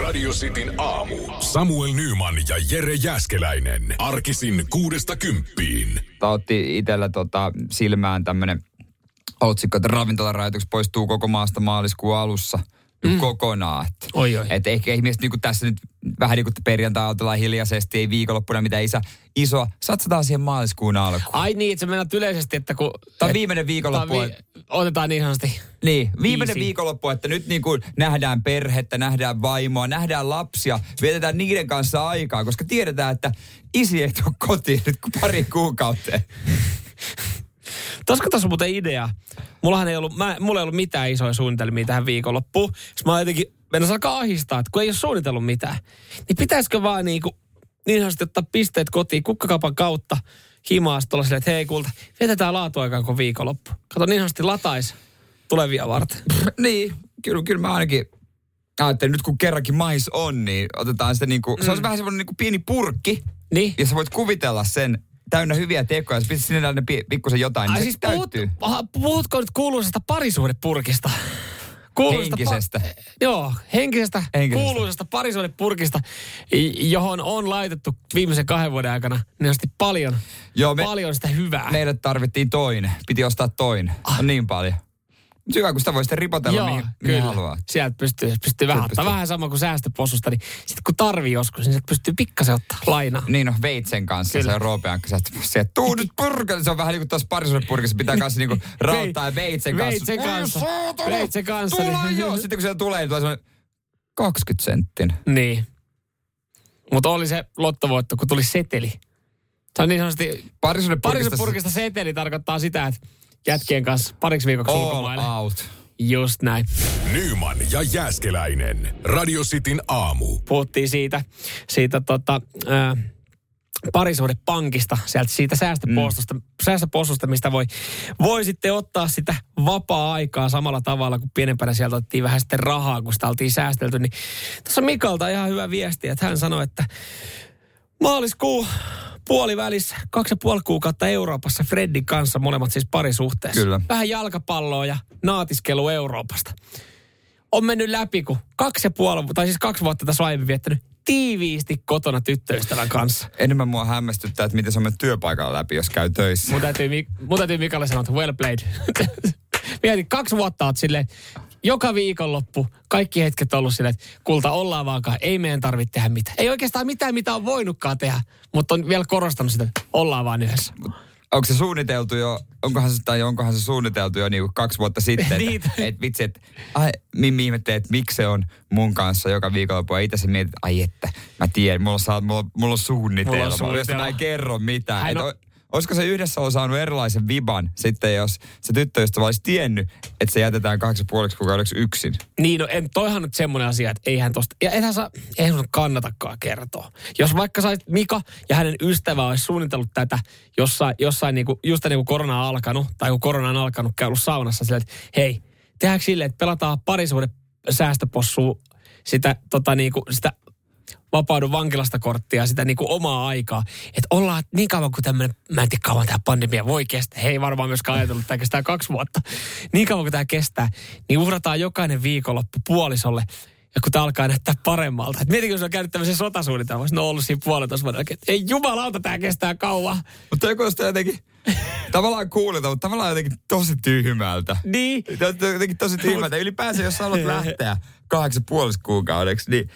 Radio Cityn aamu. Samuel Nyman ja Jere Jäskeläinen. Arkisin kuudesta kymppiin. Tää otti itsellä tota, silmään tämmönen otsikko, että ravintolarajoitukset poistuu koko maasta maaliskuun alussa mm. kokonaan. Että, Oi, oi. Et ehkä ihmiset niin tässä nyt vähän niin kuin perjantai hiljaisesti, ei viikonloppuna mitään isä, isoa. Satsataan siihen maaliskuun alkuun. Ai niin, että se mennään yleisesti, että kun... Tämä on viimeinen viikonloppu. vi- Otetaan niin sanotusti. Niin, viimeinen Easy. viikonloppu, että nyt niin kuin nähdään perhettä, nähdään vaimoa, nähdään lapsia, vietetään niiden kanssa aikaa, koska tiedetään, että isi ei tule kotiin nyt kuin pari kuukautta. Toska tässä on muuten idea. Mullahan ei ollut, mä, mulla ei ollut mitään isoja suunnitelmia tähän viikonloppuun. Sitten mä jotenkin, mennä alkaa ahistaa, että kun ei ole suunnitellut mitään. Niin pitäisikö vaan niinku, niin sanotusti ottaa pisteet kotiin kukkakaupan kautta himaa sitten olla silleen, että hei kulta, vietetään laatuaikaan kuin viikonloppu. Kato niin sanotusti latais tulevia varten. niin, kyllä, kyllä mä ainakin ajattelin, nyt kun kerrankin mais on, niin otetaan sitä niin kuin, se on vähän semmoinen niin kuin pieni purkki, Niin. ja sä voit kuvitella sen täynnä hyviä tekoja, ja sä pistät sinne ne pi- pikkusen jotain, niin Ai se siis puhut, aha, puhutko nyt kuuluisesta parisuhdepurkista? Kuuluisesta Henkisestä. joo, henkisestä, Henkisestä. kuuluisesta parisuhdepurkista, i- johon on laitettu viimeisen kahden vuoden aikana niin paljon, Joo, me- paljon sitä hyvää. Meidät tarvittiin toinen. Piti ostaa toinen. On niin paljon. Hyvä, kun sitä voi sitten ripotella Joo, mihin, mihin kyllä. haluaa. Sieltä pystyy, pystyy vähän pystyy. Vähän sama kuin säästöpossusta, niin sitten kun tarvii joskus, niin sieltä pystyy pikkasen ottaa lainaa. Niin on Veitsen kanssa Kyllä. se on Roopean kanssa, että se, tuu nyt purkelle. Se on vähän niin kuin tuossa parisuudepurkissa, pitää kanssa niin kuin rauttaa ja Veitsen kanssa. Veitsen kanssa. Ei Veitsen kanssa, Tule niin- joo. Sitten kun siellä tulee, niin tulee semmoinen 20 senttin. Niin. Mutta oli se lottovoitto, kun tuli seteli. Se on niin sanotusti Parisuudepurkista Parisuudepurkista seteli tarkoittaa sitä, että jätkien kanssa pariksi viikoksi all ulkomaille. out. Just näin. Nyman ja Jäskeläinen. Radio Cityn aamu. Puhuttiin siitä, siitä tota, ää, parisuhdepankista, sieltä siitä säästöpostosta, mm. säästöpostosta, mistä voi, voi sitten ottaa sitä vapaa-aikaa samalla tavalla, kuin pienempänä sieltä otettiin vähän sitten rahaa, kun sitä oltiin säästelty. Niin tässä on Mikalta ihan hyvä viesti, että hän sanoi, että maaliskuu puolivälissä, kaksi ja puoli kuukautta Euroopassa Freddin kanssa, molemmat siis parisuhteessa. Kyllä. Vähän jalkapalloa ja naatiskelu Euroopasta. On mennyt läpi, kun kaksi ja puoli, tai siis kaksi vuotta tässä aiemmin viettänyt tiiviisti kotona tyttöystävän kanssa. Enemmän mua hämmästyttää, että miten se on mennyt työpaikalla läpi, jos käy töissä. Mun täytyy, mun täytyy Mikalle sanoa, että well played. Mietin, kaksi vuotta oot silleen, joka viikonloppu, kaikki hetket on ollut silleen, että kulta ollaan vaankaan, ei meidän tarvitse tehdä mitään. Ei oikeastaan mitään, mitä on voinutkaan tehdä, mutta on vielä korostanut sitä, että ollaan vaan yhdessä. Onko se suunniteltu jo, onkohan se, tai onkohan se suunniteltu jo niinku kaksi vuotta sitten, että et vitsi, että ai, Mimmi ihmettelee, että miksi se on mun kanssa joka viikonloppu. Ja itse se mietit, ai että, mä tiedän, mulla on, saa- mulla, mulla on suunnitelma, Mulla on josta mä suunnitelma. en kerro mitään. Hän Et on- o- Olisiko se yhdessä on saanut erilaisen viban sitten, jos se tyttöystävä olisi tiennyt, että se jätetään kahdeksi ja puoleksi kuukaudeksi yksin? Niin, no en, toihan nyt semmoinen asia, että eihän tosta, ja eihän saa, eihän sun kannatakaan kertoa. Jos vaikka sait Mika ja hänen ystävä olisi suunnitellut tätä jossain, jossain niinku, just ennen kuin korona on alkanut, tai kun korona on alkanut, käy ollut saunassa silleen, että hei, tehdäänkö silleen, että pelataan parisuuden säästöpossua sitä, tota niinku, sitä vapaudu vankilasta korttia, sitä niinku omaa aikaa. Että ollaan niin kauan kuin tämmöinen, mä en tiedä kauan tämä pandemia voi kestää. Hei varmaan myöskään ajatellut, että tämä kestää kaksi vuotta. Niin kauan kuin tämä kestää, niin uhrataan jokainen viikonloppu puolisolle. Ja kun tämä alkaa näyttää paremmalta. Et mietitkö, jos on käynyt tämmöisen sotasuunnitelmassa, no ollut siinä puolentoista jälkeen, että ei jumalauta, tämä kestää kauan. Mutta joku sitä jotenkin tavallaan kuulita, mutta tavallaan jotenkin tosi tyhmältä. Niin. On jotenkin tosi tyhmältä. Ylipäänsä, jos haluat lähteä kahdeksi ja puoliksi kuukaudeksi, niin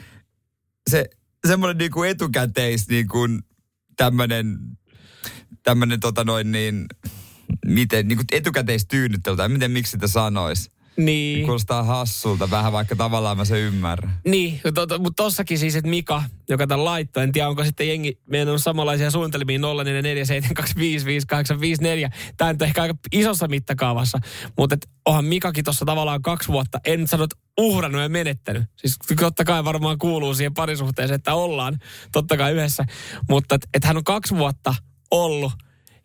se semmoinen niin kuin etukäteis niin kuin tämmöinen, tämmöinen tota noin niin, miten, niin kuin etukäteistyynnyttely, tai miten miksi sitä sanois. Niin. Kuulostaa hassulta vähän, vaikka tavallaan mä se ymmärrän. Niin, to, to, mutta tossakin siis, että Mika, joka tämän laittoi, en tiedä onko sitten jengi, meidän on samanlaisia suunnitelmia 0447255854. Tämä on ehkä aika isossa mittakaavassa, mutta et onhan Mikakin tuossa tavallaan kaksi vuotta, en sano, että uhrannut ja menettänyt. Siis totta kai varmaan kuuluu siihen parisuhteeseen, että ollaan totta kai yhdessä, mutta että et hän on kaksi vuotta ollut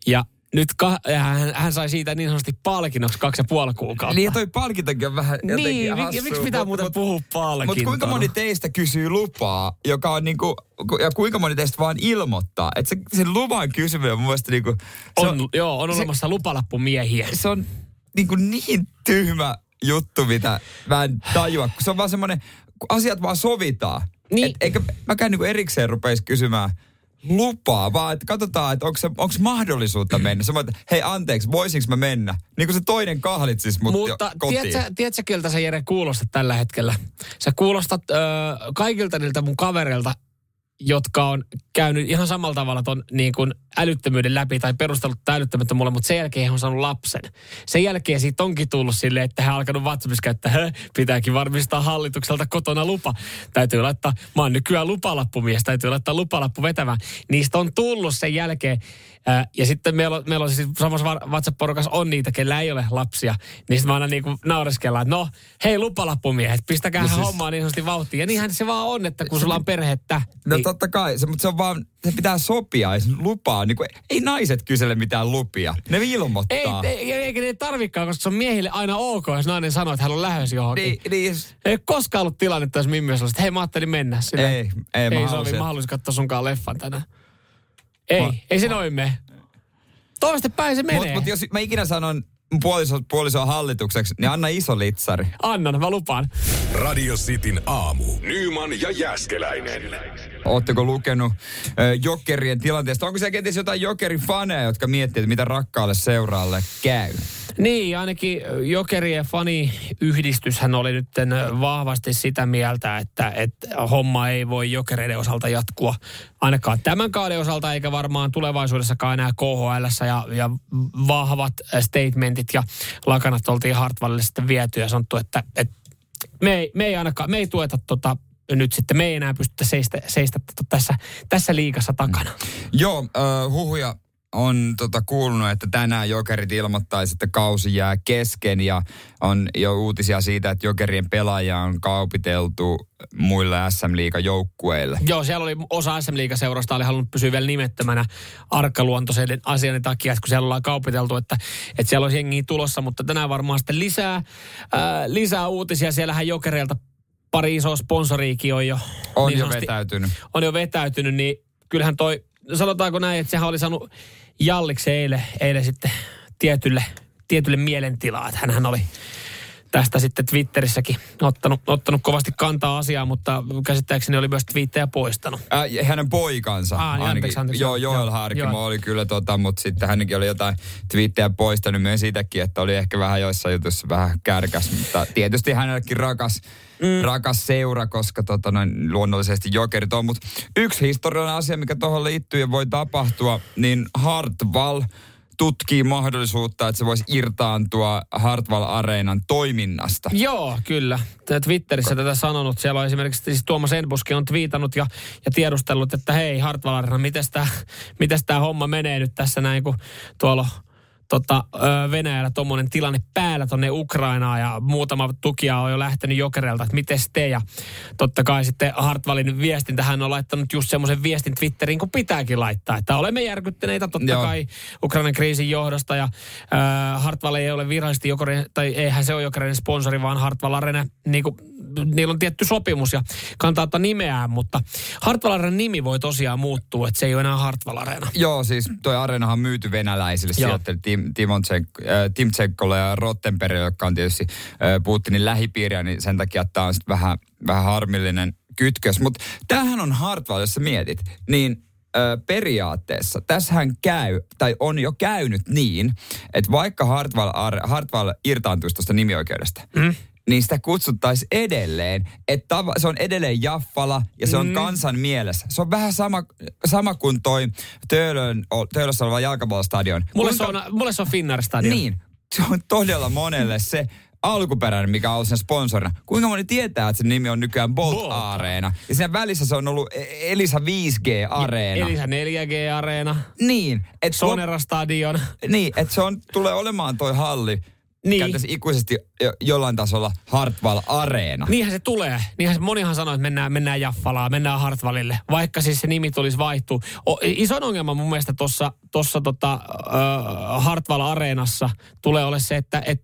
ja nyt ka- hän, hän sai siitä niin sanotusti palkinnoksi kaksi ja puoli kuukautta. Niin ja toi palkintokin on vähän jotenkin Niin, hassua. miksi, pitää mut- muuten mut- puhua palkintona? Mutta kuinka moni teistä kysyy lupaa, joka on niinku, ku- ja kuinka moni teistä vaan ilmoittaa? Että se, sen luvan kysyminen on mun mielestä niinku, se On, joo, on olemassa lupalappumiehiä. se on niinku niin tyhmä juttu, mitä mä en tajua. Kun se on vaan semmoinen, asiat vaan sovitaan. Niin. Et, eikä mäkään niinku erikseen rupeisi kysymään lupaa, vaan että katsotaan, että onko mahdollisuutta mennä. Sä voit, hei anteeksi, voisinko mä mennä? Niin kuin se toinen kahlitsis mut Mutta jo kotiin. tiedätkö, tiedätkö, kiltä sä Jere kuulostat tällä hetkellä? Sä kuulostat ö, kaikilta niiltä mun kavereilta, jotka on käynyt ihan samalla tavalla ton niin kuin älyttömyyden läpi tai perustellut älyttömyyttä mulle, mutta sen jälkeen he on saanut lapsen. Sen jälkeen siitä onkin tullut silleen, että hän on alkanut WhatsAppissa "Hä, pitääkin varmistaa hallitukselta kotona lupa. Täytyy laittaa, mä oon nykyään lupalappumies, täytyy laittaa lupalappu vetämään. Niistä on tullut sen jälkeen. Ää, ja sitten meillä on, meillä on siis samassa WhatsApp-porukassa on niitä, kellä ei ole lapsia. Niin sitten mä aina niin naureskellaan, että no hei lupalappumiehet, pistäkää no siis- hommaa niin sanotusti vauhtiin. Ja niinhän se vaan on, että kun sulla on perhettä. No niin, totta kai, se, mutta se on vaan, se pitää sopia, ei se lupaa. Niin kuin, ei naiset kysele mitään lupia, ne ei, ilmoittaa. ei, eikä ne tarvikaan, koska se on miehille aina ok, jos nainen sanoo, että hän on lähdössä johonkin. Niin, niin, Ei koskaan ollut tilannetta, jos Mimmi olisi että hei mä ajattelin mennä. Sille, Ei, ei, mä ei halusin, sovi, mä haluaisin katsoa sunkaan leffan tänään. Ei, Mä- ei se noin mene. Toista päin se menee. Mutta mut jos mä ikinä sanon puoliso, puolisoa hallitukseksi, niin anna iso litsari. Annan, mä lupaan. Radio Cityn aamu. Nyman ja Jäskeläinen. Ootteko lukenut ö, jokerien tilanteesta? Onko siellä kenties jotain jokerin faneja, jotka miettii, että mitä rakkaalle seuraalle käy? Niin, ainakin Jokerien faniyhdistyshän oli nyt vahvasti sitä mieltä, että, että homma ei voi Jokereiden osalta jatkua ainakaan tämän kauden osalta, eikä varmaan tulevaisuudessakaan enää KHL ja, ja vahvat statementit ja lakanat oltiin Hartwallille sitten viety ja sanottu, että, että me, ei, me ei ainakaan, me ei tueta tota nyt sitten, me ei enää pystytä seistä, seistä tota tässä, tässä liigassa takana. Joo, ö, huhuja on tota, kuulunut, että tänään Jokerit ilmoittaisi, että kausi jää kesken ja on jo uutisia siitä, että Jokerien pelaajia on kaupiteltu muille SM joukkueille. Joo, siellä oli osa SM Liigaseurasta oli halunnut pysyä vielä nimettömänä arkaluontoisen asian takia, että kun siellä ollaan kaupiteltu, että, että siellä olisi jengiä tulossa, mutta tänään varmaan sitten lisää, ää, lisää uutisia. Siellähän Jokereilta pari isoa sponsoriikin on jo, On niin jo vetäytynyt. on jo vetäytynyt, niin kyllähän toi, sanotaanko näin, että sehän oli saanut Jalliksi eilen, eilen sitten tietylle, tietylle mielentilaa, että hänhän oli tästä sitten Twitterissäkin ottanut, ottanut kovasti kantaa asiaan, mutta käsittääkseni oli myös twiittejä poistanut. Äh, hänen poikansa Ah, niin, anteeksi, anteeksi. Joo, Joel Joo, Harkimo joo. oli kyllä tota, mutta sitten hänenkin oli jotain twiittejä poistanut myös siitäkin, että oli ehkä vähän joissain jutussa vähän kärkäs, mutta tietysti hänellekin rakas, mm. rakas seura, koska tota, noin, luonnollisesti jokerit on. Mutta yksi historiallinen asia, mikä tuohon liittyy ja voi tapahtua, niin Hartwall tutkii mahdollisuutta, että se voisi irtaantua Hartwall Areenan toiminnasta. Joo, kyllä. Twitterissä tätä sanonut. Siellä on esimerkiksi siis Tuomas Enbuski on twiitannut ja, ja tiedustellut, että hei Hartwall Arena, mites tämä homma menee nyt tässä näin, kun tuolla tota, Venäjällä tuommoinen tilanne päällä tonne Ukrainaan ja muutama tukija on jo lähtenyt jokerelta, että miten te ja totta kai sitten Hartwallin viestintä hän on laittanut just semmoisen viestin Twitteriin, kun pitääkin laittaa, että olemme järkyttyneitä totta Joo. kai Ukrainan kriisin johdosta ja äh, Hartwall ei ole virallisesti jokerin, tai eihän se ole jokerin sponsori, vaan Hartwall Arena, niin kuin, niillä on tietty sopimus ja kantaa ottaa nimeään, mutta Hartwall Arenan nimi voi tosiaan muuttua, että se ei ole enää Hartwall Arena. Joo, siis toi areenahan on myyty venäläisille sijoittajille Tim, Timotsenko- äh, Timtsenkolle ja Rottenbergille, jotka on tietysti äh, Putinin lähipiiriä, niin sen takia tämä on sit vähän, vähän harmillinen kytkös. Mutta tämähän on Hartwall, jos sä mietit, niin ö, periaatteessa tässähän käy, tai on jo käynyt niin, että vaikka Hartwall, Ar- Hartwall irtaantuisi tuosta nimioikeudesta, mm. Niin sitä kutsuttaisiin edelleen, että se on edelleen Jaffala ja se on Mm. kansan mielessä. Se on vähän sama, sama kuin toi Töölön, Töölössä oleva jalkapallostadion. Mulle se, Kuinka- on, mulle se on Finnair Stadion. Niin, se on todella monelle se alkuperäinen, mikä on sen sponsorina. Kuinka moni tietää, että sen nimi on nykyään Bolt, Bolt. Areena? Ja siinä välissä se on ollut E- Elisa 5G Areena. Elisa 4G-areena, Niin, että Sonera Stadion. niin, et se on, tulee olemaan toi halli Niin. käytäisiin ikuisesti jo, jollain tasolla Hartwall Areena. Niinhän se tulee. Niinhän se, monihan sanoo, että mennään, mennään Jaffalaan, mennään Hartwallille, vaikka siis se nimi tulisi vaihtua. O, isoin ongelma mun mielestä tuossa tossa tota, äh, Hartwall Areenassa tulee ole se, että et,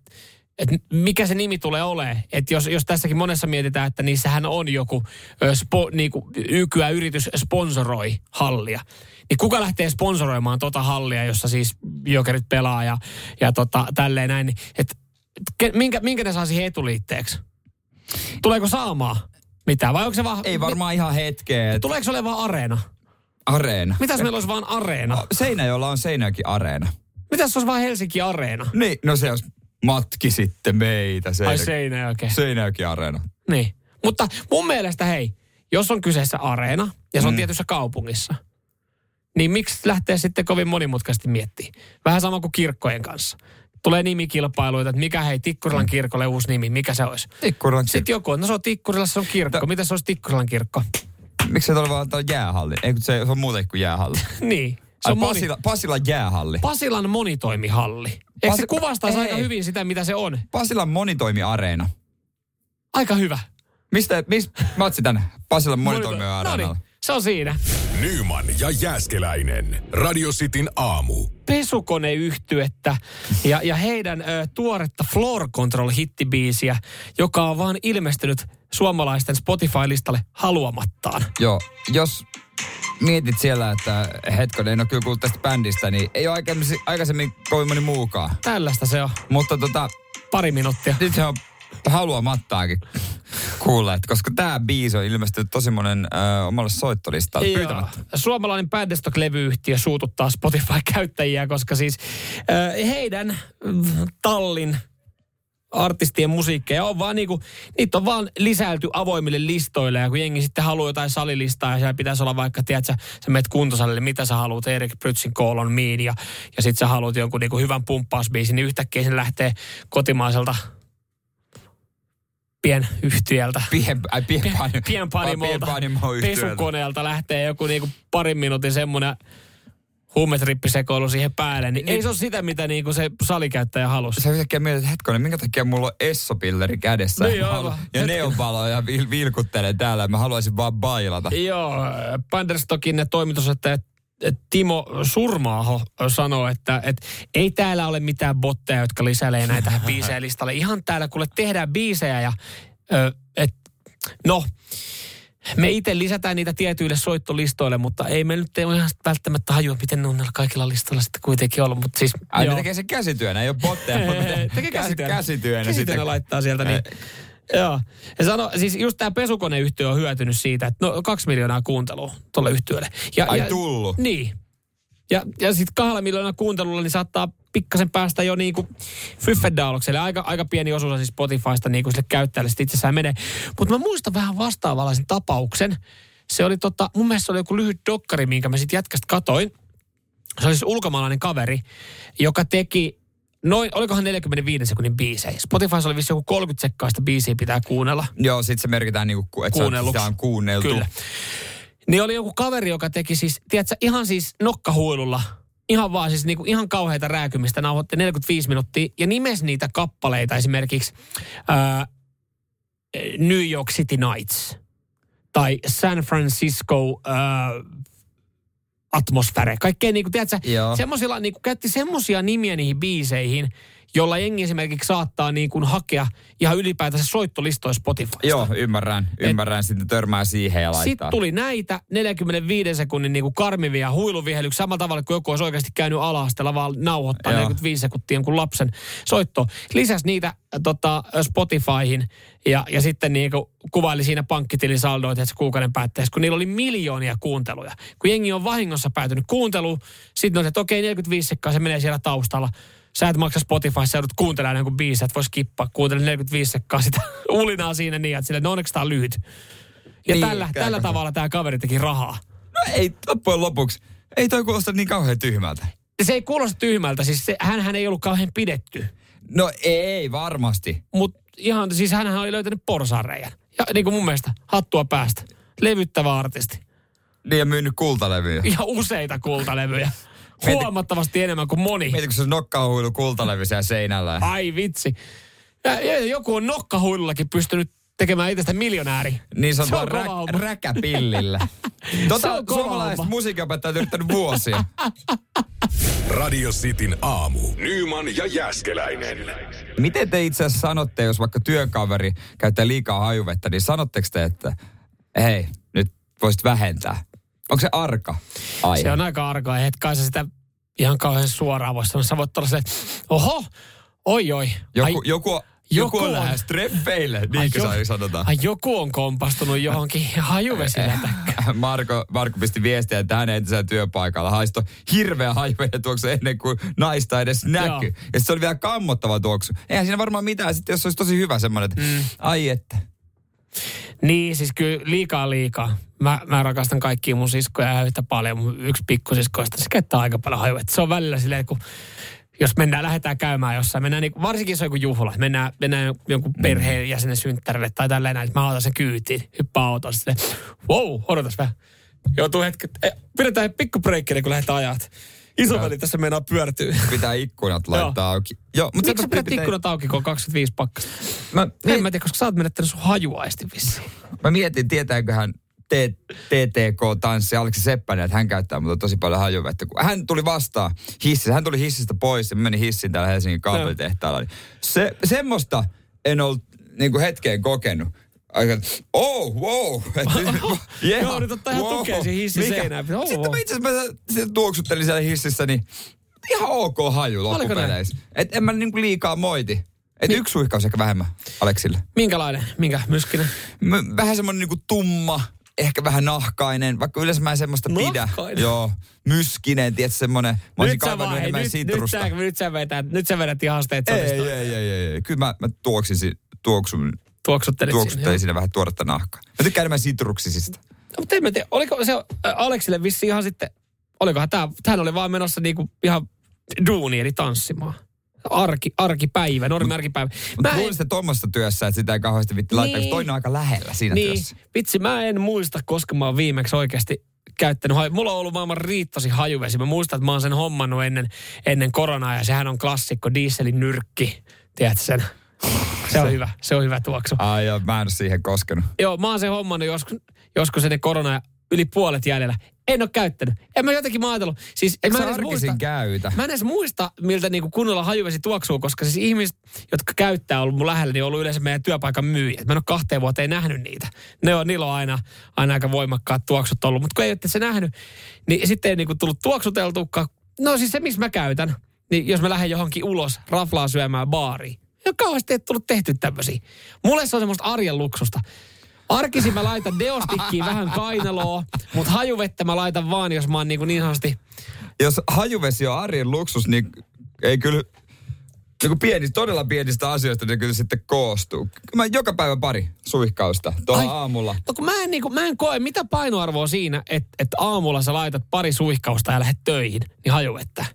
et mikä se nimi tulee olemaan. Että jos, jos tässäkin monessa mietitään, että niissähän on joku ö, spo, niinku, YKä yritys sponsoroi hallia. Niin kuka lähtee sponsoroimaan tota hallia, jossa siis jokerit pelaa ja, ja tota, tälleen näin. Niin, et, ke- minkä, minkä ne saa siihen etuliitteeksi? Tuleeko saamaan? mitään? Vai onko se vaan... Ei varmaan ihan hetkeä. että Tuleeko se olemaan areena? Areena. Mitäs meillä olisi vaan areena? Seinäjoella on Seinäjoki Areena. Mitäs se olisi vaan Helsinki Areena? Niin, no se olisi matki sitten meitä. Ai Seinäjoki, Seinäjoki. Seinäjoki Areena. Niin. Mutta mun mielestä hei, jos on kyseessä areena ja se on mm. tietyssä kaupungissa, niin miksi lähtee sitten kovin monimutkaisesti miettimään? Vähän sama kuin kirkkojen kanssa. Tulee nimikilpailuita, että mikä hei Tikkurilan kirkolle uusi nimi, mikä se olisi? Tikkurilan Sitten joku, no se on Tikkurilassa, se on kirkko. No. Mitä se olisi Tikkurilan kirkko? Miksi se tulee vaan jäähalli? Ei kun se, se on muutenkin kuin jäähalli. niin. Se Se on moni, Pasila, Pasilan jäähalli. Pasilan monitoimihalli. Eikö se Pasi- kuvastaisi ei. aika hyvin sitä, mitä se on? Pasilan monitoimiareena. Aika hyvä. Mistä, mistä mä otsin tänne? Pasilan No monitoimiareena. Se on siinä. Nyman ja Jääskeläinen. Radio Cityn aamu. pesukoneyhtyettä ja, ja heidän ö, tuoretta Floor Control hittibiisiä, joka on vaan ilmestynyt suomalaisten Spotify-listalle haluamattaan. Joo, jos mietit siellä, että hetkonen, en ole kyllä kuullut tästä bändistä, niin ei ole aikaisemmin, aikaisemmin kovin moni muukaan. Tällaista se on. Mutta tota, Pari minuuttia. nyt se on haluamattaakin kuulleet, koska tämä biisi on ilmestynyt tosi monen äh, omalle soittolistalle Joo. pyytämättä. Suomalainen Bandstock-levyyhtiö suututtaa Spotify-käyttäjiä, koska siis ö, heidän tallin artistien musiikkeja on vaan niinku, niitä on vaan lisäilty avoimille listoille ja kun jengi sitten haluaa jotain salilistaa ja siellä pitäisi olla vaikka, tiedätkö, sä menet kuntosalille, mitä sä haluat, Erik Prytsin Call on Mean ja, ja sitten sä haluat jonkun niinku hyvän pumppausbiisin, niin yhtäkkiä sen lähtee kotimaiselta pienyhtiöltä Pien, ai, pienpanimo, pienpanimolta, pesukoneelta lähtee joku niinku parin minuutin semmoinen huumetrippisekoilu siihen päälle, niin, ei se ole sitä, mitä niinku se salikäyttäjä halusi. Sä yhtäkkiä mietit, että hetkonen, minkä takia mulla on essopilleri kädessä? Niin ja, mä aivan. haluan- ja neonvaloja vil, vilkuttelen täällä. Mä haluaisin vaan bailata. Joo, Banderstockin toimitusjohtaja Timo Surmaaho sanoo, että, että ei täällä ole mitään botteja, jotka lisäilee näitä biisejä listalle. Ihan täällä kuule tehdään biisejä ja et, no, me itse lisätään niitä tietyille soittolistoille, mutta ei me nyt ihan välttämättä hajua, miten ne on näillä kaikilla listoilla sitten kuitenkin ollut. Mutta siis, Ai ne tekee sen käsityönä, ei ole botteja, mutta Tekee käsityönä. käsityönä. Käsityönä sitten. laittaa sieltä. Niin. Joo. Ja sano, siis just tämä pesukoneyhtiö on hyötynyt siitä, että no kaksi miljoonaa kuuntelua tuolle yhtiölle. Ja, Ai ja, tullut. Niin. Ja, ja sitten kahdella miljoonaa kuuntelulla niin saattaa pikkasen päästä jo niin kuin Fyffedaalokselle. Aika, aika pieni osuus siis Spotifysta niin kuin sille käyttäjälle sitten itsessään menee. Mutta mä muistan vähän vastaavanlaisen tapauksen. Se oli tota, mun mielestä se oli joku lyhyt dokkari, minkä mä sitten jätkästä katoin. Se oli siis ulkomaalainen kaveri, joka teki noin, olikohan 45 sekunnin biisejä. Spotifyssa oli vissi joku 30 sekkaista biisiä pitää kuunnella. Joo, sit se merkitään niinku, että se on, Kuunnelluksi. sitä on kuunneltu. Kyllä. Niin oli joku kaveri, joka teki siis, tiedätkö, ihan siis nokkahuilulla, ihan vaan siis niinku ihan kauheita rääkymistä, nauhoitti 45 minuuttia ja nimesi niitä kappaleita esimerkiksi ää, New York City Nights tai San Francisco ää, atmosfäre. Kaikkea niinku, tiedätkö, Joo. semmosilla, niinku, käytti semmosia nimiä niihin biiseihin, jolla jengi esimerkiksi saattaa niinku hakea ihan ylipäätänsä soittolistoja Spotifysta. Joo, ymmärrän. Ymmärrän. Sitten törmää siihen ja laittaa. Sitten tuli näitä 45 sekunnin niinku karmivia huiluvihelyksiä samalla tavalla kuin joku olisi oikeasti käynyt ala-asteella vaan nauhoittaa Joo. 45 sekuntia jonkun lapsen soitto. Lisäsi niitä tota, Spotifyhin ja, ja sitten niinku kuvaili siinä pankkitilin saldoita, että se kuukauden päätteessä, kun niillä oli miljoonia kuunteluja. Kun jengi on vahingossa päätynyt kuunteluun, sitten on se, että okei 45 sekkaa se menee siellä taustalla. Sä et maksa Spotify, sä joudut kuuntelemaan jonkun biisin, että vois skippaa. Kuuntele 45 sekkaa sitä ulinaa siinä niin, että sille, no onneksi tää on lyhyt. Ja Niin, tällä, tällä se? tavalla tämä kaveri teki rahaa. No ei, loppujen lopuksi. Ei toi kuulosta niin kauhean tyhmältä. Se ei kuulosta tyhmältä, siis se, hänhän ei ollut kauhean pidetty. No ei, varmasti. Mutta ihan, siis hänhän oli löytänyt porsareijan. Ja niin kuin mun mielestä, hattua päästä. Levyttävä artisti. Niin ja myynyt kultalevyjä. Ja useita kultalevyjä. Huomattavasti enemmän kuin moni. Mieti, kun se on nokkahuilu kultalevy siellä seinällä. Ai vitsi. Ja, ja joku on nokkahuilullakin pystynyt tekemään itsestä miljonääri. Niin Se sanotaan on kova rä, homma. räkäpillillä. Se Tota on kova suomalaiset musiikinopettajat on yrittänyt vuosia. Radio Cityn aamu. Nyman ja Jääskeläinen. Miten te itse asiassa sanotte, jos vaikka työkaveri käyttää liikaa hajuvettä, niin sanotteko te, että hei, nyt voisit vähentää? Onko se arka aihe? Se on aika arkaa. Et kai sä sitä ihan kauhean suoraan voisi sanoa. Sä voit olla se, oho, oi oi. Joku, Ai, joku Joku, Joku on lähes treffeille, niin kuin jo- sanotaan. Ai joku on kompastunut johonkin hajuvesilätäkkään. Marko, Marko pisti viestiä, että hänen entisellä työpaikalla haisto hirveä hajuveden tuoksu ennen kuin naista edes näkyy. Joo. Ja se oli vielä kammottava tuoksu. Eihän siinä varmaan mitään, sitten jos se olisi tosi hyvä semmoinen, että mm. ai että. Niin, siis kyllä liikaa liikaa. Mä, mä rakastan kaikkia mun siskoja yhtä paljon. Mun yksi pikkusiskoista, se käyttää aika paljon hajuvetta. Se on välillä silleen, kun jos mennään, lähdetään käymään jossain, mennään niin, varsinkin jos on joku juhla, mennään, mennään jonkun perheen jäsenen synttärille tai tälleen näin, että mä otan sen kyytiin, hyppää autoon, sitten wow, odotas vähän. Joutuu hetket, eh, pidetään pikku breikkeli, kun lähdetään ajat. Isoveli tässä meinaa pyörtyy. Pitää ikkunat laittaa auki. Joo, mutta Miksi sä pidät ikkunat auki, kun on 25 pakkasta? Mä, En mä tiedä, koska sä oot menettänyt sun hajuaisti vissiin. mä mietin, tietääköhän TTK-tanssi Aleksi Seppänen, että hän käyttää mutta tosi paljon hajuvettä. Kun hän tuli vastaan hississä, hän tuli hissistä pois ja mä menin hissiin täällä Helsingin kaapelitehtaalla. Niin se, semmoista en ollut niin kuin hetkeen kokenut. Aika, oh, wow. yeah, Joo, nyt ottaa ihan tukea siihen hissin seinään. Oh, Sitten wow. mä itse asiassa tuoksuttelin siellä hississä, niin ihan ok haju loppupeleissä. Et en mä niin kuin liikaa moiti. Et yksi suihkaus ehkä vähemmän Aleksille. Minkälainen? Minkä myskinen? M- vähän semmonen niinku tumma, ehkä vähän nahkainen, vaikka yleensä mä en semmoista pidä. Nahkainen? Joo, myskinen, tiedät semmonen. Mä olisin kaivannut hei, enemmän nyt, nyt, sä, nyt, sä vedät, nyt sä vedät ihan asteet ei, ei, ei, ei, ei, Kyllä mä, mä tuoksisin, tuoksun, Tuoksuttelit tuoksuttelin siinä. siinä vähän tuoretta nahkaa. Mä tykkään enemmän sitruksisista. joo. Mutta en mä tiedä, oliko se äh, Aleksille vissi ihan sitten, olikohan tämä, hän oli vaan menossa niinku ihan duuni eli tanssimaan. Arki, arkipäivä, normi arkipäivä. Mutta en- luulisin tuommoista työssä, että sitä ei kauheasti vitti laittaa, Niin. toinen on aika lähellä siinä Niin, työssä. vitsi, mä en muista, koska mä oon viimeksi oikeasti käyttänyt haju. Mulla on ollut maailman riittasi hajuvesi. Mä muistan, että mä oon sen hommannut ennen, ennen koronaa ja sehän on klassikko, dieselin nyrkki. Tiedätkö sen? Se on hyvä, se on hyvä tuoksu. Ai joo, mä en siihen koskenut. Joo, mä oon sen hommannut joskus, joskus ennen koronaa yli puolet jäljellä. En ole käyttänyt. En mä jotenkin mä ajatellut. Siis, Eikö mä en muista, käytä? Mä en edes muista, miltä niinku kunnolla hajuvesi tuoksuu, koska siis ihmiset, jotka käyttää ollut mun lähellä, niin on ollut yleensä meidän työpaikan myyjät. Mä en ole kahteen vuoteen nähnyt niitä. Ne on, niillä on aina, aina aika voimakkaat tuoksut ollut, mutta kun ei ole se nähnyt, niin sitten ei niinku tullut tuoksuteltukaan. No siis se, missä mä käytän, niin jos mä lähden johonkin ulos raflaa syömään baariin, ei ole kauheasti ei tullut tehty tämmöisiä. Mulle se on semmoista arjen luksusta. Arkisin mä laitan deostikkiin vähän kainaloa, mutta hajuvettä mä laitan vaan, jos mä oon niin, niin sanotusti Jos hajuvesi on arjen luksus, niin ei kyllä niin kuin pienistä, todella pienistä asioista ne kyllä sitten koostuu. Mä joka päivä pari suihkausta tuohon Ai. aamulla. No kun mä en, niin kuin, mä en koe, mitä painoarvoa siinä, että, että aamulla sä laitat pari suihkausta ja lähdet töihin, niin hajuvettä.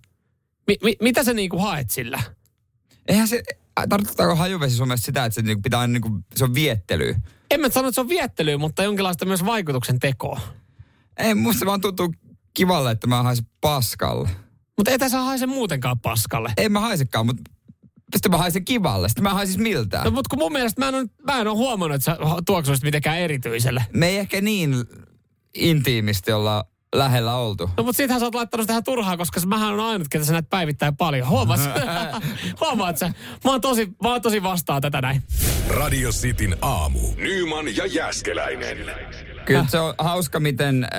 Mi, mi, mitä sä niin kuin haet sillä? Eihän se, tarkoittaako hajuvesi sun mielestä sitä, että se niinku pitää aina niinku, se on viettelyä? En mä sano, että se on viettelyä, mutta jonkinlaista myös vaikutuksen tekoa. Ei, musta vaan tuntuu kivalle, että mä haisen paskalle. Mutta etä sä haise muutenkaan paskalle. En mä haisekaan, mutta sitten mä haisen kivalle. Sitten mä en haisis miltään. No, mutta kun mun mielestä mä en, ole, mä en ole huomannut, että sä tuoksuisit mitenkään erityiselle. Me ei ehkä niin intiimisti olla lähellä oltu. No mutta sittenhän sä oot laittanut tähän turhaa, koska mähän on ainut, ketä sä näet päivittäin paljon. Huomaat sä? Huomaat sä? Mä oon tosi, mä oon tosi vastaan tätä näin. Radio Cityn aamu. Nyman ja Jäskeläinen. Kyllä se on hauska, miten äh,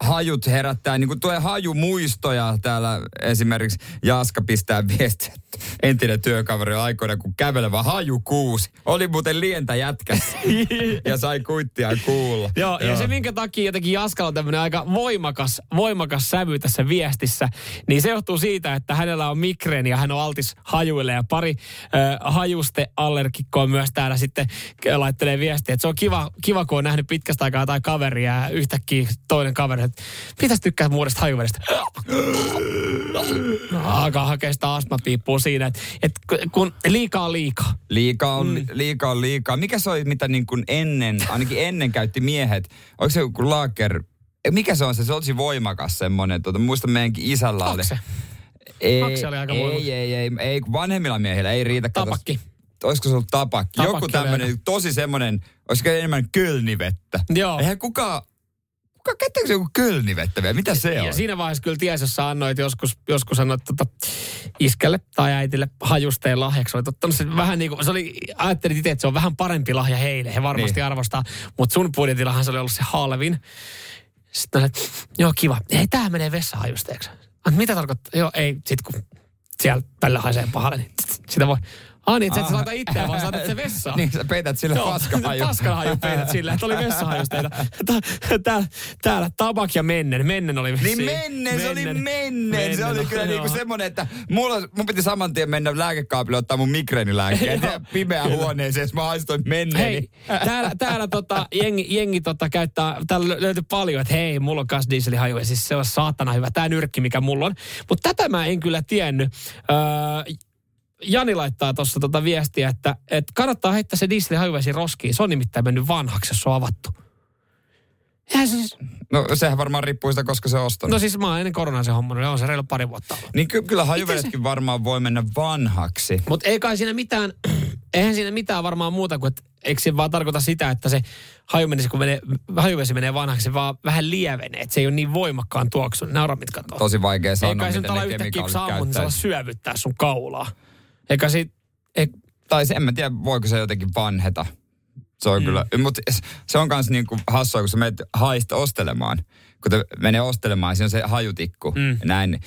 hajut herättää. Niin kuin tulee hajumuistoja täällä esimerkiksi Jaska pistää viestiä. Entinen työkaveri aikoina, kun kävelevä hajukuusi. Oli muuten lientä jätkässä. ja sai kuittia kuulla. Joo, ja se minkä takia jotenkin Jaskalla on tämmöinen aika voimakas, voimakas sävy tässä viestissä, niin se johtuu siitä, että hänellä on migreeni ja hän on altis hajuille ja pari äh, hajusteallergikkoa myös täällä sitten laittelee viestiä, että se on kiva, kiva kun on nähnyt pitkästä aikaa tai kaveria ja yhtäkkiä toinen kaveri, että pitäisi tykkää muudesta hajuvedestä. Alkaa hakea sitä astmapiippua siinä, että, että kun liikaa on liikaa. Liikaa on, mm. liikaa on liikaa. Mikä se oli, mitä niin kuin ennen, ainakin ennen käytti miehet? Oliko se joku laaker? Mikä se on se? Se olisi voimakas semmoinen. Tuota, muistan meidänkin isällä oli. Akse. Ei, oli aika voimakas. ei, ei, ei, ei, kun vanhemmilla miehillä ei riitä. Tapakki. Olisiko se ollut tapakki? Tapakki Joku tämmöinen tosi semmoinen, olisiko enemmän kölnivettä? Joo. Eihän kukaan, se joku kölnivettä vielä? Mitä se on? Ja siinä vaiheessa kyllä ties, jos sä annoit joskus, joskus sanoit tota, iskelle tai äitille hajusteen lahjaksi. Olet ottanut sen vähän niin kuin, se oli, ajattelit itse, että se on vähän parempi lahja heille. He varmasti Niin. arvostaa. Mutta sun budjetillahan se oli ollut se halvin. Sitten olet, joo kiva. Ei, tämähän menee vessahajusteeksi. Ah, Mitä tarkoittaa? Joo, ei, sit kun siellä tällä haisee pahalle, niin sitä voi. Ah niin, että sä et laita itseään, vaan saatat se vessaan. niin, sä peität sille paskahaju. Paskahaju peität sillä, että oli vessahajusteita. Täällä, täällä tabak ja mennen. Mennen oli Niin mennen, se oli mennen. Se oli kyllä niinku semmonen, että mulla, mun piti saman tien mennä lääkekaapille ottaa mun migreenilääkkeet ja pimeään huoneeseen, mä haistoin mennen. Hei, täällä, täällä tota, jengi, jengi tota, käyttää, täällä löytyy paljon, että hei, mulla on kas dieselihaju ja siis se on saatana hyvä, tää nyrkki, mikä mulla on. Mutta tätä mä en kyllä tiennyt. Öö, Jani laittaa tuossa tota viestiä, että, että kannattaa heittää se dieselihajuvesi roskiin. Se on nimittäin mennyt vanhaksi, jos se on avattu. Eihän siis, No sehän varmaan riippuu sitä, koska se on ostanut. no siis mä oon ennen koronaa se homma, niin on se reilu pari vuotta ollut. Niin ky- kyllä hajuvedetkin varmaan voi mennä vanhaksi. Mutta ei kai siinä mitään, eihän siinä mitään varmaan muuta kuin, että eikö se vaan tarkoita sitä, että se hajuvesi, kun menee, hajuvesi menee vanhaksi, se vaan vähän lievenee, että se ei ole niin voimakkaan tuoksun. Naura mitkä. Tosi vaikea Ei sanoa, kai se nyt ala yhtäkkiä, kun sä niin se syövyttää sun kaulaa. Eikä sit, ei, Tai se, en mä tiedä, voiko se jotenkin vanheta. Se on mm. kyllä, mutta se on myös niinku hassua, kun sä menet haista ostelemaan. Kun te menee ostelemaan, siinä on se hajutikku. Mm. Ja näin,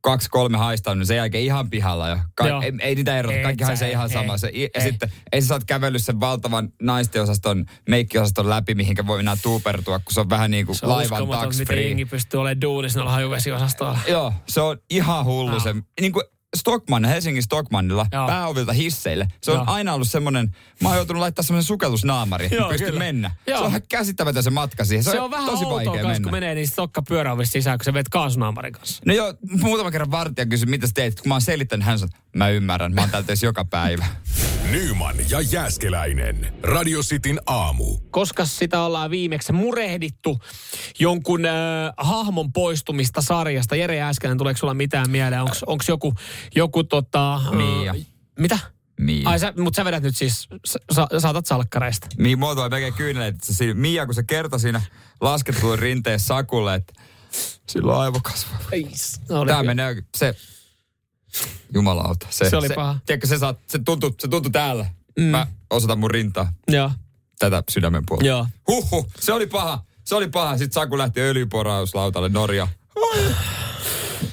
kaksi, kolme haistaa, niin sen jälkeen ihan pihalla jo. Ka- Joo. ei, ei, niitä erota, kaikki haisee ihan sama. Se, ja ei. sitten ei sä saat kävellyt sen valtavan naistenosaston, meikkiosaston läpi, mihinkä voi enää tuupertua, kun se on vähän niin kuin se on laivan tax free. jengi pystyy olemaan duunissa noilla hajuvesiosastoilla. Joo, se on ihan hullu Joo. se. Niin kuin Stockman, Helsingin Stockmannilla, Joo. pääovilta hisseille. Se on Joo. aina ollut semmoinen, mä oon joutunut laittaa semmoinen sukellusnaamari, Joo, että pystyn kyllä. mennä. Joo. Se on ihan käsittämätön se matka siihen. Se, Se on vähän tosi outoa vaikea kanssa, mennä. kun menee niistä sokkapyöräovista sisään, kun sä vet kaasunaamarin kanssa. No joo, muutama kerran vartija kysyi, mitä sä teet, kun mä oon selittänyt, hän sanoi, mä ymmärrän, mä oon täällä töissä joka päivä. Nyman ja Jääskeläinen. Radio Cityn aamu. Koska sitä ollaan viimeksi murehdittu jonkun äh, hahmon poistumista sarjasta. Jere Äskeinen, tuleeko sulla mitään mieleen? Onko joku, joku tota... Mia. Äh, mitä? Mia. Ai sä, mutta sä vedät nyt siis, sä saatat salkkareista. Mia mua tulee melkein kyyneleet, että se, siinä- Mia, kun se kertoi siinä laskettuun rinteen Sakulle, että sillä on aivokasvu. No, kyllä. menee, se, jumalauta. Se, Se oli paha. Tiedätkö, se, saat, se, tuntui, se tuntui täällä. Mm. Mä osoitan mun rintaa. Joo, tätä sydämen puolta. joo. Huhhuh, se oli paha. Se oli paha. Sitten Saku lähti öljyporauslautalle Norja.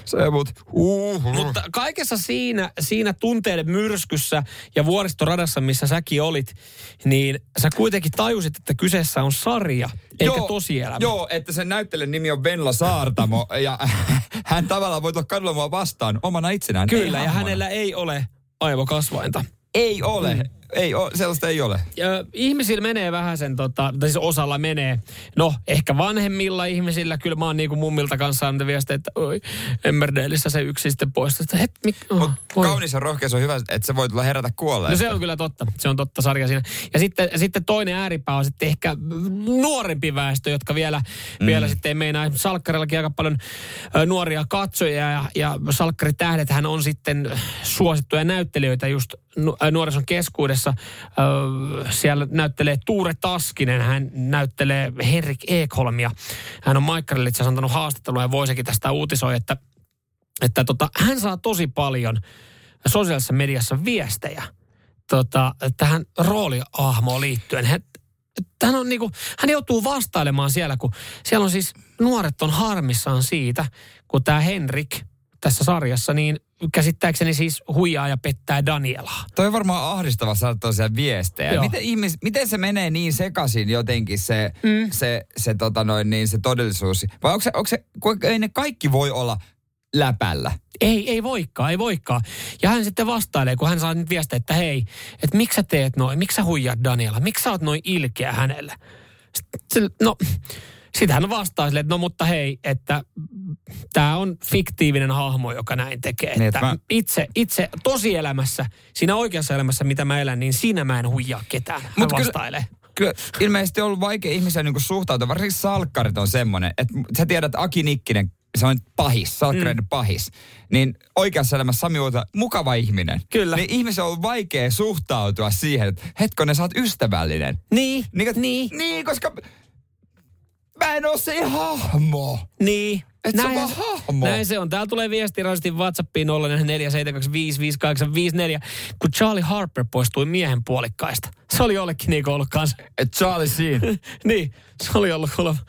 Se mut. Huhhuh. Mutta kaikessa siinä, siinä tunteiden myrskyssä ja vuoristoradassa, missä säkin olit, niin sä kuitenkin tajusit, että kyseessä on sarja, eikä tosielämä. Joo, että sen näyttelijän nimi on Venla Saartamo ja hän tavallaan voi tulla kadulla vastaan omana itsenään. Kyllä, ja hänellä ei ole aivokasvainta. Ei ole. Mm. Ei ole, sellaista ei ole. Ja ihmisillä menee vähän sen, tota, tai siis osalla menee, no ehkä vanhemmilla ihmisillä, kyllä mä oon niinku mummilta kanssa saanut viestiä, että oi, Emmerdaleissa se yksi sitten poistuu. Että, het, mik, oh, voi. kaunis ja rohkeus on hyvä, että se voi tulla herätä No kuolleesta. se on kyllä totta. Se on totta sarja siinä. Ja sitten, sitten toinen ääripää on sitten ehkä nuorempi väestö, jotka vielä, mm. vielä sitten ei meinaa. Salkkarillakin aika paljon nuoria katsojia ja, ja salkkaritähdethän on sitten suosittuja näyttelijöitä just nuorison keskuudessa. Ö, siellä näyttelee Tuure Taskinen, hän näyttelee Henrik Ekholmia. Hän on Maikkarille itse antanut haastattelua ja voisikin tästä uutisoi, että, että tota, hän saa tosi paljon sosiaalisessa mediassa viestejä tota, tähän rooliahmoon liittyen. Hän, hän, on niinku, hän joutuu vastailemaan siellä, kun siellä on siis nuoret on harmissaan siitä, kun tämä Henrik tässä sarjassa, niin käsittääkseni siis huijaa ja pettää Danielaa. Toi on varmaan ahdistava saada tosiaan viestejä. Joo. Miten, ihmis, miten se menee niin sekaisin jotenkin se, mm. se, se, tota noin, niin se todellisuus? Vai onko se, onko se ei ne kaikki voi olla läpällä? Ei, ei voikaan, ei voikaan. Ja hän sitten vastailee, kun hän saa nyt viestiä, että hei, että miksi sä teet noin, miksi sä huijaat Daniela, miksi sä oot noin ilkeä hänelle? Sitten, no, sitten hän vastaa silleen, että no mutta hei, että tämä on fiktiivinen hahmo, joka näin tekee. Niin, että mä- itse, itse tosielämässä, siinä oikeassa elämässä, mitä mä elän, niin siinä mä en huijaa ketään. Hän Mut kyllä- vastailee. Kyllä ilmeisesti on ollut vaikea ihmisiä niin suhtautua. Varsinkin salkkarit on semmoinen, että sä tiedät, että Aki Nikkinen, se on pahis, salkkareiden mm. pahis. Niin oikeassa elämässä Sami Uota, mukava ihminen. Kyllä. Niin ihmisen on vaikea suhtautua siihen, että hetkonen, sä oot ystävällinen. Niin, Niin, niin, niin, koska mä en oo se hahmo. niin. Et se on Näin- hahmo. Näin se on. Täällä tulee viesti rastin WhatsAppiin 0472558854, kun Charlie Harper poistui miehen puolikkaista. Se oli jollekin niin ollut kanssa. Et Charlie Sheen. niin, se oli ollut kuulemma.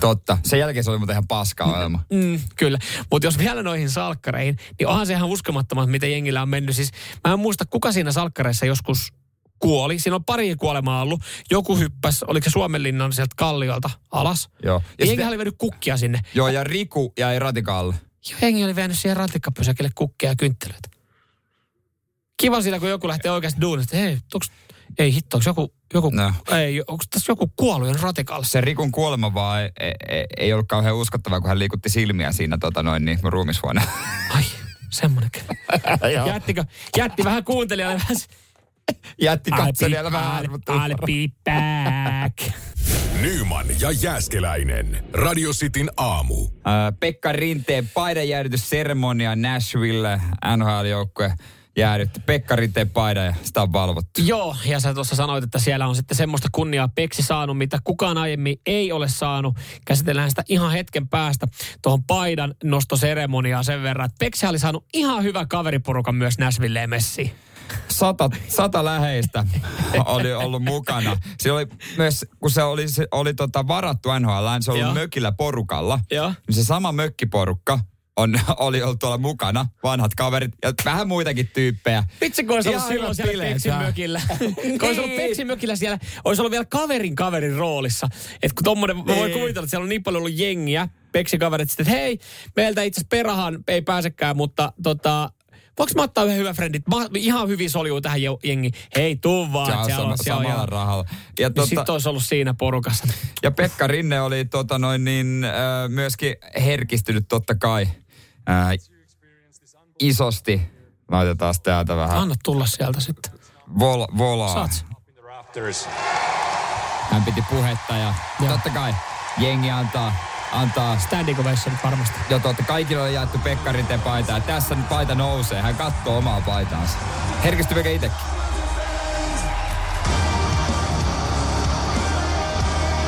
Totta. Sen jälkeen se oli muuten ihan paska ohjelma. Mm, kyllä. Mutta jos vielä noihin salkkareihin, niin onhan se ihan uskomattomat, miten jengillä on mennyt. Siis mä en muista, kuka siinä salkkareissa joskus kuoli. Siinä on pari kuolemaa ollut. Joku hyppäs, oliko se Suomenlinnan sieltä kalliolta alas. Joo. Ja, jengi sitten- oli vienyt kukkia sinne. Joo, ja Riku jäi ratikalle. Joo, jengi oli vienyt siihen ratikkapysäkille kukkia ja kynttilöitä. Kiva siinä, kun joku lähtee oikeasti duunista. Hei, onks, ei hitto, onks joku, joku No. ei, onko tässä joku kuollut jo ratikalle? Se Rikun kuolema vaan ei, ei, ei ollut kauhean uskottavaa, kun hän liikutti silmiä siinä tota noin, niin, ruumishuoneella. Ai, semmonen. Jättikö, jätti vähän kuuntelijalle vähän Jätti I'll be- katselijalle vähän I'll- be back. Nyman ja Jääskeläinen. Radio Cityn aamu. Ää, Pekka Rinteen paidanjäädytysseremonia Nashville NHL-joukkue jäädytti Pekka Rinteen paidan ja sitä on valvottu. Joo, ja sä tuossa sanoit, että siellä on sitten semmoista kunniaa Peksi saanut, mitä kukaan aiemmin ei ole saanut. Käsitellään sitä ihan hetken päästä tuohon paidan nostoseremoniaan sen verran, että Peksi oli saanut ihan hyvä kaveriporukan myös Näsvilleen messiin. Sata, sata läheistä oli ollut mukana. Se oli myös, kun se oli, se oli tota varattu NHL, se oli mökillä porukalla. Joo. Niin se sama mökkiporukka on, oli ollut tuolla mukana, vanhat kaverit ja vähän muitakin tyyppejä. Vitsi, kun olisi ollut Ihan silloin siellä Peksin mökillä. kun olisi ollut Niin. Peksin mökillä siellä, olisi ollut vielä kaverin kaverin roolissa. Että kun tommonen, Niin. kuvitella, että siellä on niin paljon ollut jengiä, Peksin kaverit sitten, että hei, meiltä itse asiassa Perahan ei pääsekään, mutta tota, voinko mä ottaa yhden hyvän friendit? Mä, ihan hyvin soljuu tähän jengiin. Hei, tuu vaan. Se on siellä sama, on- siellä on samalla rahalla. Ja, Niin tota, Sitten olisi ollut siinä porukassa. ja Pekka Rinne oli tota noin niin, äh, myöskin herkistynyt totta kai äh, isosti. Laitetaan täältä vähän Anna tulla sieltä sitten. vol, volaa. Saat. Hän piti puhetta ja Joo. totta kai jengi antaa, antaa Standing ovation varmasti. ja totta kaikille on jaettu Pekka Rinteen paita ja tässä nyt paita nousee. Hän katsoo omaa paitaansa. Herkistyykö itsekin?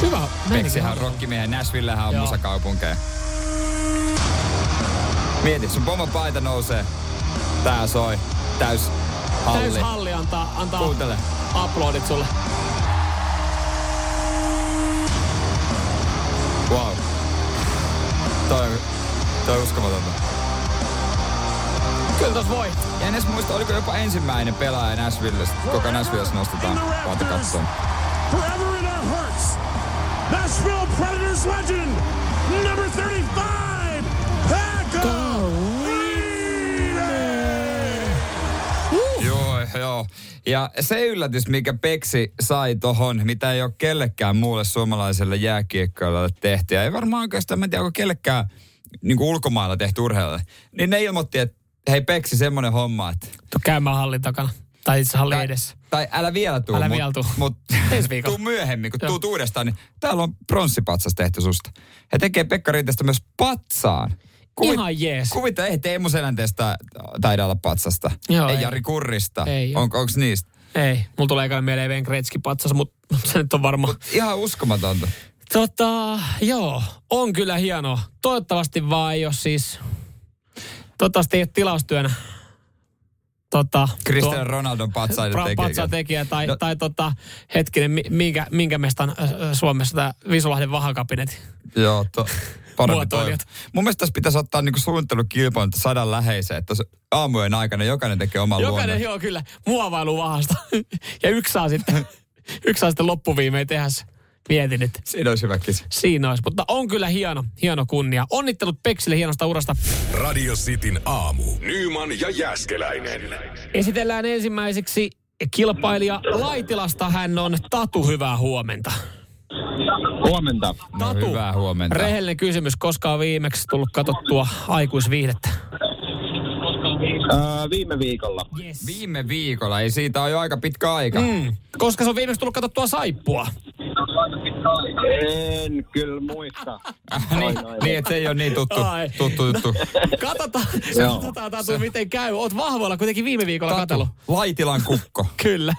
Hyvä. Peksihän on ihan- rokkimiehen, Nashvillehän on Joo. musakaupunkeja. Mieti, sun pomon paita nousee. Tää soi. Täys halli. Täys halli antaa, antaa Kuuntele. uploadit sulle. Wow. Toi, on- toi on uskomatonta. Kyllä tos voi. Ja en edes muista, oliko jopa ensimmäinen pelaaja Nashvillesta. Koko Nashvillesta nostetaan. Voitte katsoa. Forever in our hearts, Nashville Predators legend, number 35, Ja se yllätys, mikä Peksi sai tohon, mitä ei ole kellekään muulle suomalaiselle jääkiekkoilulle tehty, ja ei varmaan oikeastaan, mä en tiedä, onko kellekään niin kuin ulkomailla tehty urheilijalle, niin ne ilmoitti, että hei Peksi, semmoinen homma, että Tuu käymään hallin takana. Tai itse hallin edessä. tai älä vielä tuu, Älä mut, vielä tuu. mut tuu myöhemmin, kun tuut uudestaan, niin täällä on pronssipatsas tehty susta. He tekee Pekka Rinteestä myös patsaan. Ihan jees. Kuvita, ei Teemu Selänteestä taida olla patsasta. Joo, ei, ei. Jari Kurrista. Ei on, onks niistä? Ei, mulla tulee kai mieleen Ven Gretzky patsas, mutta se nyt on varma. Ihan uskomatonta. Tota, joo, on kyllä hienoa. Toivottavasti vaan ei ole siis, toivottavasti ei ole tilaustyönä. Tota, Cristiano Ronaldon patsaiden pra- tekijä. tai, No- tai tota, hetkinen, mi- minkä, minkä mestan Suomessa tämä Visulahden vahakabinetti. Joo, to, parempi Muotoilijat. toi. Mun mielestä tässä pitäisi ottaa niinku suunnittelukilpailut sadan läheiseen, että aamujen aikana jokainen tekee oman Jokainen, luonnon. joo kyllä, muovailu vahasta. ja yksi saa sitten, yksi saa sitten loppuviimein tehdä se. Mietin, että Siinä olisi hyvä kisa. siinä olisi. Mutta on kyllä hieno, hieno kunnia. Onnittelut Peksille hienosta urasta. Radio Cityn aamu. Nyman ja Jääskeläinen. Esitellään ensimmäiseksi kilpailija Laitilasta. Hän on Tatu, hyvää huomenta. Huomenta. No Tatu, hyvää huomenta. Rehellinen kysymys, koska on viimeksi tullut katsottua aikuisviihdettä? Öö, viime viikolla. Yes. Viime viikolla, ei siitä ole jo aika pitkä aika. Mm. Koska se on viimeksi tullut katsottua saippua. En kyllä muista. niin, niin, että se ei ole niin tuttu, Ai. tuttu juttu. Katsotaan, Joo. katsotaan Tatu, miten käy. Oot vahvoilla kuitenkin viime viikolla katsellut. Laitilan kukko. Kyllä.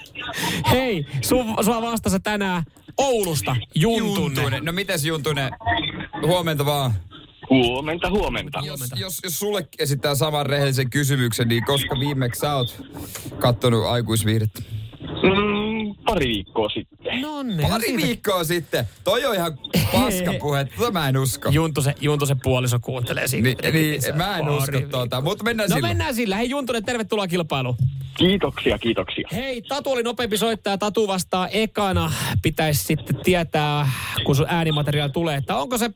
Hei, sun, sua vastassa tänään Oulusta, Juntunen. No mites Juntunen? Huomenta vaan. Huomenta, huomenta. Jos, jos, jos sulle esittää saman rehellisen kysymyksen, niin koska viimeksi sä oot kattonut aikuisviihdettä? Mm, pari viikkoa sitten. No niin. Pari viikkoa sitten. Toi on ihan paskapuhe. Tota mä en usko. Juntusen, Juntusen puoliso kuuntelee siinä. Niin, niin mä en usko tuota, mutta mennään No sillä. mennään sillä. Hei Juntunen, tervetuloa kilpailuun. Kiitoksia, kiitoksia. Hei, Tatu oli nopeampi soittaja. Tatu vastaa ekana. Pitäisi sitten tietää, kun sun äänimateriaali tulee, että onko se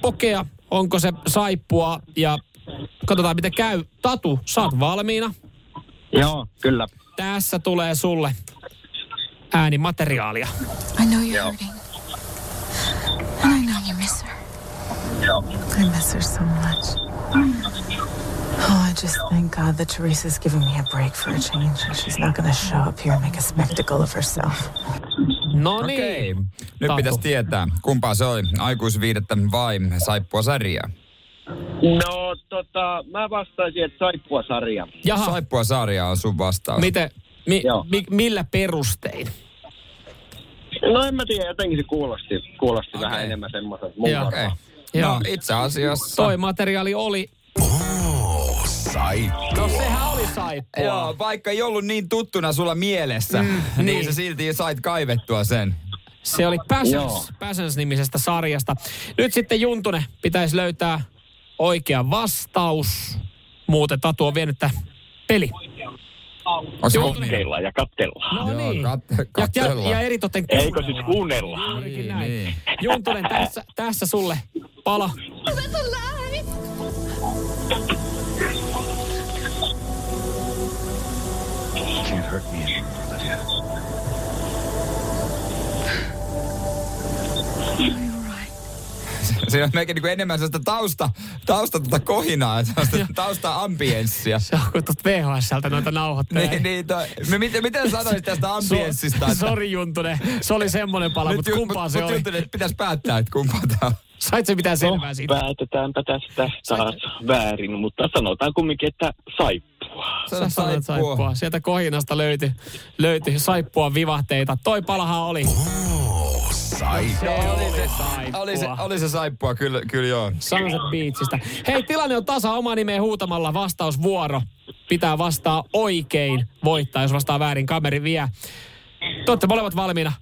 pokea, onko se saippua ja katsotaan miten käy. Tatu, sä oot valmiina. Joo, kyllä. Tässä tulee sulle äänimateriaalia. I know you're hurting. And I know you miss her. I miss her so much. Oh, I just thank God that Teresa's giving me a break for a change and she's not going to show up here and make a spectacle of herself. No Okei. niin. Nyt Tatu. pitäisi tietää, kumpaa se oli, aikuisviidettä vai saippua sarjaa. No, tota, mä vastaisin, että saippua sarja. Jaha, Saippua sarjaa on sun vastaus. miten, mi, Joo. mi, millä perustein? No en mä tiedä, jotenkin se kuulosti, kuulosti Okei. vähän enemmän semmoiselta Joo. Okei. varmaan. Joo. No itse asiassa. Toi materiaali oli, Oh, saippua. no sehän oli saippua. Joo, vaikka ei ollut niin tuttuna sulla mielessä, mm, niin, niin. sä silti sait kaivettua sen. Se oli Passions. Passions-nimisestä sarjasta. Nyt sitten Juntune pitäisi löytää oikea vastaus. Muuten Tatu on vienyt peli. Kokeillaan ja kattellaan. No Joo, niin. kat- ja, ja, ja eritoten Eikö siis kuunnella? Niin, näin. niin. Juntunen, tässä, tässä sulle pala. Siinä on melkein niin enemmän sellaista tausta, tausta tuota kohinaa, sellaista tausta ambienssia. Se on kuin tuosta VHSltä noita nauhoittelee. Niin, niin toi, me, miten, miten sanoisit tästä ambienssista? että- Sori Juntunen, se oli semmoinen pala, mutta ju- kumpaa se mut oli? Juntunen, pitäisi päättää, että kumpaa tämä on. Sait se mitään selvää siitä? Päätetäänpä tästä taas väärin, mutta sanotaan kumminkin, että saippua. Sä sanoit saippua. Sieltä kohinasta löytyi, löytyi saippua vivahteita. Toi palahan oli. Oh, saippua. Se oli se saippua. Oli se, oli se saippua, kyllä, kyllä joo. Sunset Beachistä. Hei, tilanne on tasa oma nimeen huutamalla vastausvuoro. Pitää vastaa oikein voittaa, jos vastaa väärin, kameri vie. Te olette molemmat valmiina.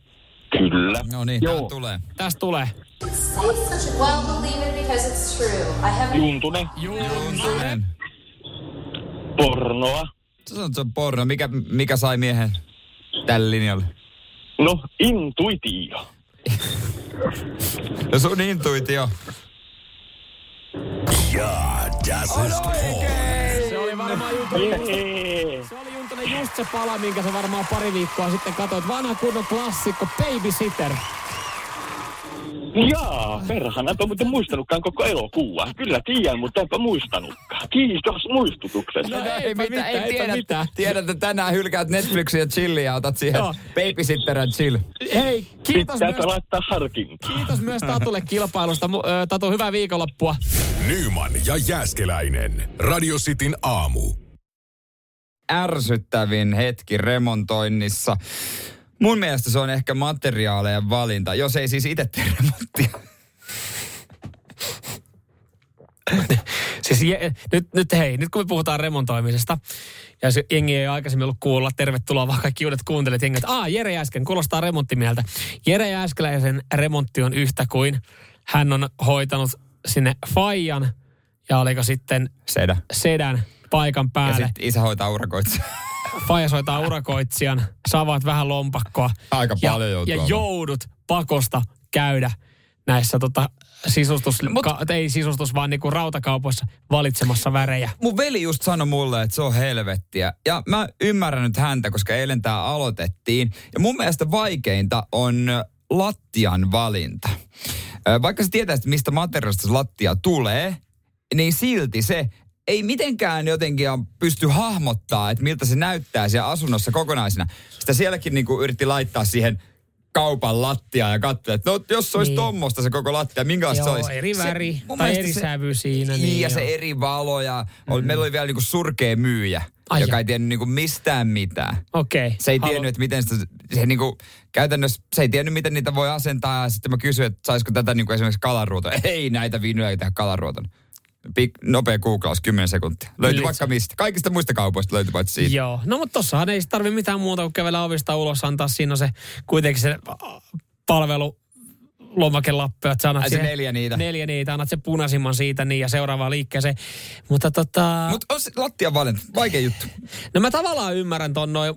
Kyllä. No niin, tää tulee. Tästä tulee. Say such a well believe it because it's true. I haven't Juntune, Juntunen. pornoa. Sä sanot, se on porno. Mikä, mikä sai miehen tälle linjalle? No, intuitio. No sun intuitio. Ja, das ist Se oli varmaan Juntunen. Se oli Juntunen just se pala, minkä sä varmaan pari viikkoa sitten katsoit. Vanha kunnon klassikko, Babysitter. Jaa, perhana, enpä muuten muistanutkaan koko elokuva. Kyllä tiedän, mutta enpä muistanutkaan. Kiitos muistutuksesta. No eipä mitään, eipä tiedät, mitään. tiedät, että tänään hylkäät Netflixin ja chillia ja otat siihen Joo. babysitter and chill. Hei, kiitos myös, Pitääkö laittaa harkintaan? kiitos myös Tatulle kilpailusta. Tatu, hyvää viikonloppua. Nyman ja Jääskeläinen. Radio Cityn aamu. ärsyttävin hetki remontoinnissa. Mun mielestä se on ehkä materiaalejen valinta, jos ei siis itse tee remonttia. Siis je, nyt, nyt hei, nyt kun me puhutaan remontoimisesta, ja se jengi ei aikaisemmin ollut kuulla, tervetuloa vaan kaikki uudet kuuntelijat, jengi, että Jere Jäsken, kuulostaa remonttimieltä. Jere Jäskeläisen remontti on yhtä kuin hän on hoitanut sinne Fajan, ja oliko sitten Sedä. sedän paikan Ja päälle. sitten isä hoitaa urakoitsia. Faija soittaa urakoitsijan, savaat vähän lompakkoa. Aika ja, paljon joutuu Ja joudut pakosta käydä näissä tota, sisustus, Mut- ka, ei sisustus, vaan niinku rautakaupoissa valitsemassa värejä. Mun veli just sanoi mulle, että se on helvettiä. Ja mä ymmärrän nyt häntä, koska eilen tää aloitettiin. Ja mun mielestä vaikeinta on lattian valinta. Vaikka sä tietäisit, mistä materiaalista se lattia tulee, niin silti se ei mitenkään jotenkin pysty hahmottaa, että miltä se näyttää siellä asunnossa kokonaisena. Sitä sielläkin niinku yritti laittaa siihen kaupan lattia ja katsoa, että no, jos se olisi Niin. niin. tommosta se koko lattia, minkälaista Joo, se olisi. eri se, väri mun tai eri se- sävy siinä, Niin, niin ja se joo. eri valo ja oli, meillä oli vielä niinku surkea myyjä, Ai joka jaa. ei tiennyt niinku mistään mitään. Okei. Okay. Se ei tiennyt, että miten sitä, se niinku, käytännössä se ei tiennyt, miten niitä voi asentaa. Ja sitten mä kysyin, että saisiko tätä niinku esimerkiksi kalaruuta. Ei näitä ei tehdä kalaruutana. Pik, nopea googlaus, 10 sekuntia. Löytyy vaikka se- mistä. Kaikista muista kaupoista löytyy paitsi siitä. Joo, no mutta tossahan ei tarvi mitään muuta kuin kävellä ovista ulos, antaa siinä se kuitenkin se äh, palvelu lomakelappu, että Ai se neljä niitä. Neljä niitä, annat sen punaisimman siitä niin ja seuraavaan liikkeeseen. Mutta tota... Mutta on se lattian valinta. Vaikea juttu. No mä tavallaan ymmärrän ton noin,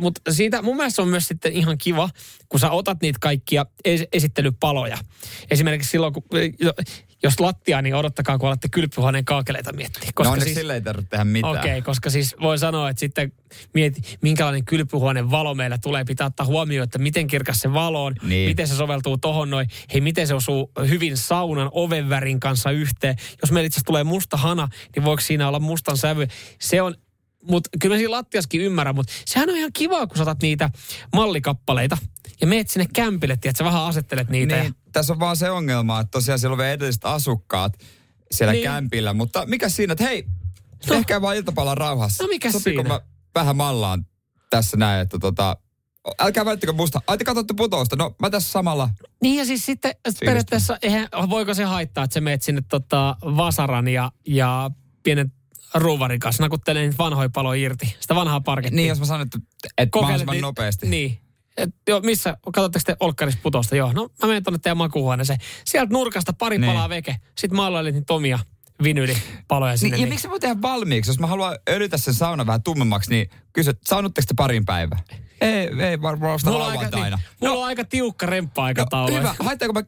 mutta siitä mun mielestä on myös sitten ihan kiva, kun sä otat niitä kaikkia es- esittelypaloja. Esimerkiksi silloin, kun, jos lattia, niin odottakaa, kun alatte kylpyhuoneen kaakeleita miettiä. no onneksi siis... sille ei tarvitse tehdä mitään. Okei, okay, koska siis voi sanoa, että sitten mieti, minkälainen kylpyhuoneen valo meillä tulee. Pitää ottaa huomioon, että miten kirkas se valo on, Niin. miten se soveltuu tohon noin. Hei, miten se osuu hyvin saunan ovenvärin kanssa yhteen. Jos meillä itse tulee musta hana, niin voiko siinä olla mustan sävy? Se on, mutta kyllä mä siinä lattiaskin ymmärrän, mutta sehän on ihan kiva, kun sä otat niitä mallikappaleita ja meet sinne kämpille, että sä vähän asettelet niitä. Niin, Ja, tässä on vaan se ongelma, että tosiaan siellä on vielä edelliset asukkaat siellä Niin. niin. kämpillä. Mutta mikä siinä, että hei, No. tehkää vaan iltapalan rauhassa. No mikäs Sopiiko siinä? mä vähän mallaan tässä näin, että tota, älkää välttäkö musta. Ai te katsotte putousta. No mä tässä samalla. Niin ja siis sitten periaatteessa, eihän, voiko se haittaa, että sä meet sinne tota Vasaran ja, ja pienen ruuvarin kanssa nakuttelee niitä vanhoja paloja irti. Sitä vanhaa parkettia. Niin jos mä sanon, että, että mahdollisimman nopeasti. Niin. Et, jo, missä, katsotteko te olkkarissa putosta? Joo, no mä menen tuonne teidän makuuhuoneeseen. Sieltä nurkasta pari Niin. palaa veke. Sitten maalailit niitä omia vinylipaloja sinne. Niin, ja miksi mä voin tehdä valmiiksi? Jos mä haluan öljytä sen saunan vähän tummemmaksi, niin kysy, että saunutteko te parin päivää? Ei, ei varmaan vasta mulla, on aika, niin, lauantaina. mulla on aika tiukka remppa-aikataulu. No, hyvä. Haittaako mä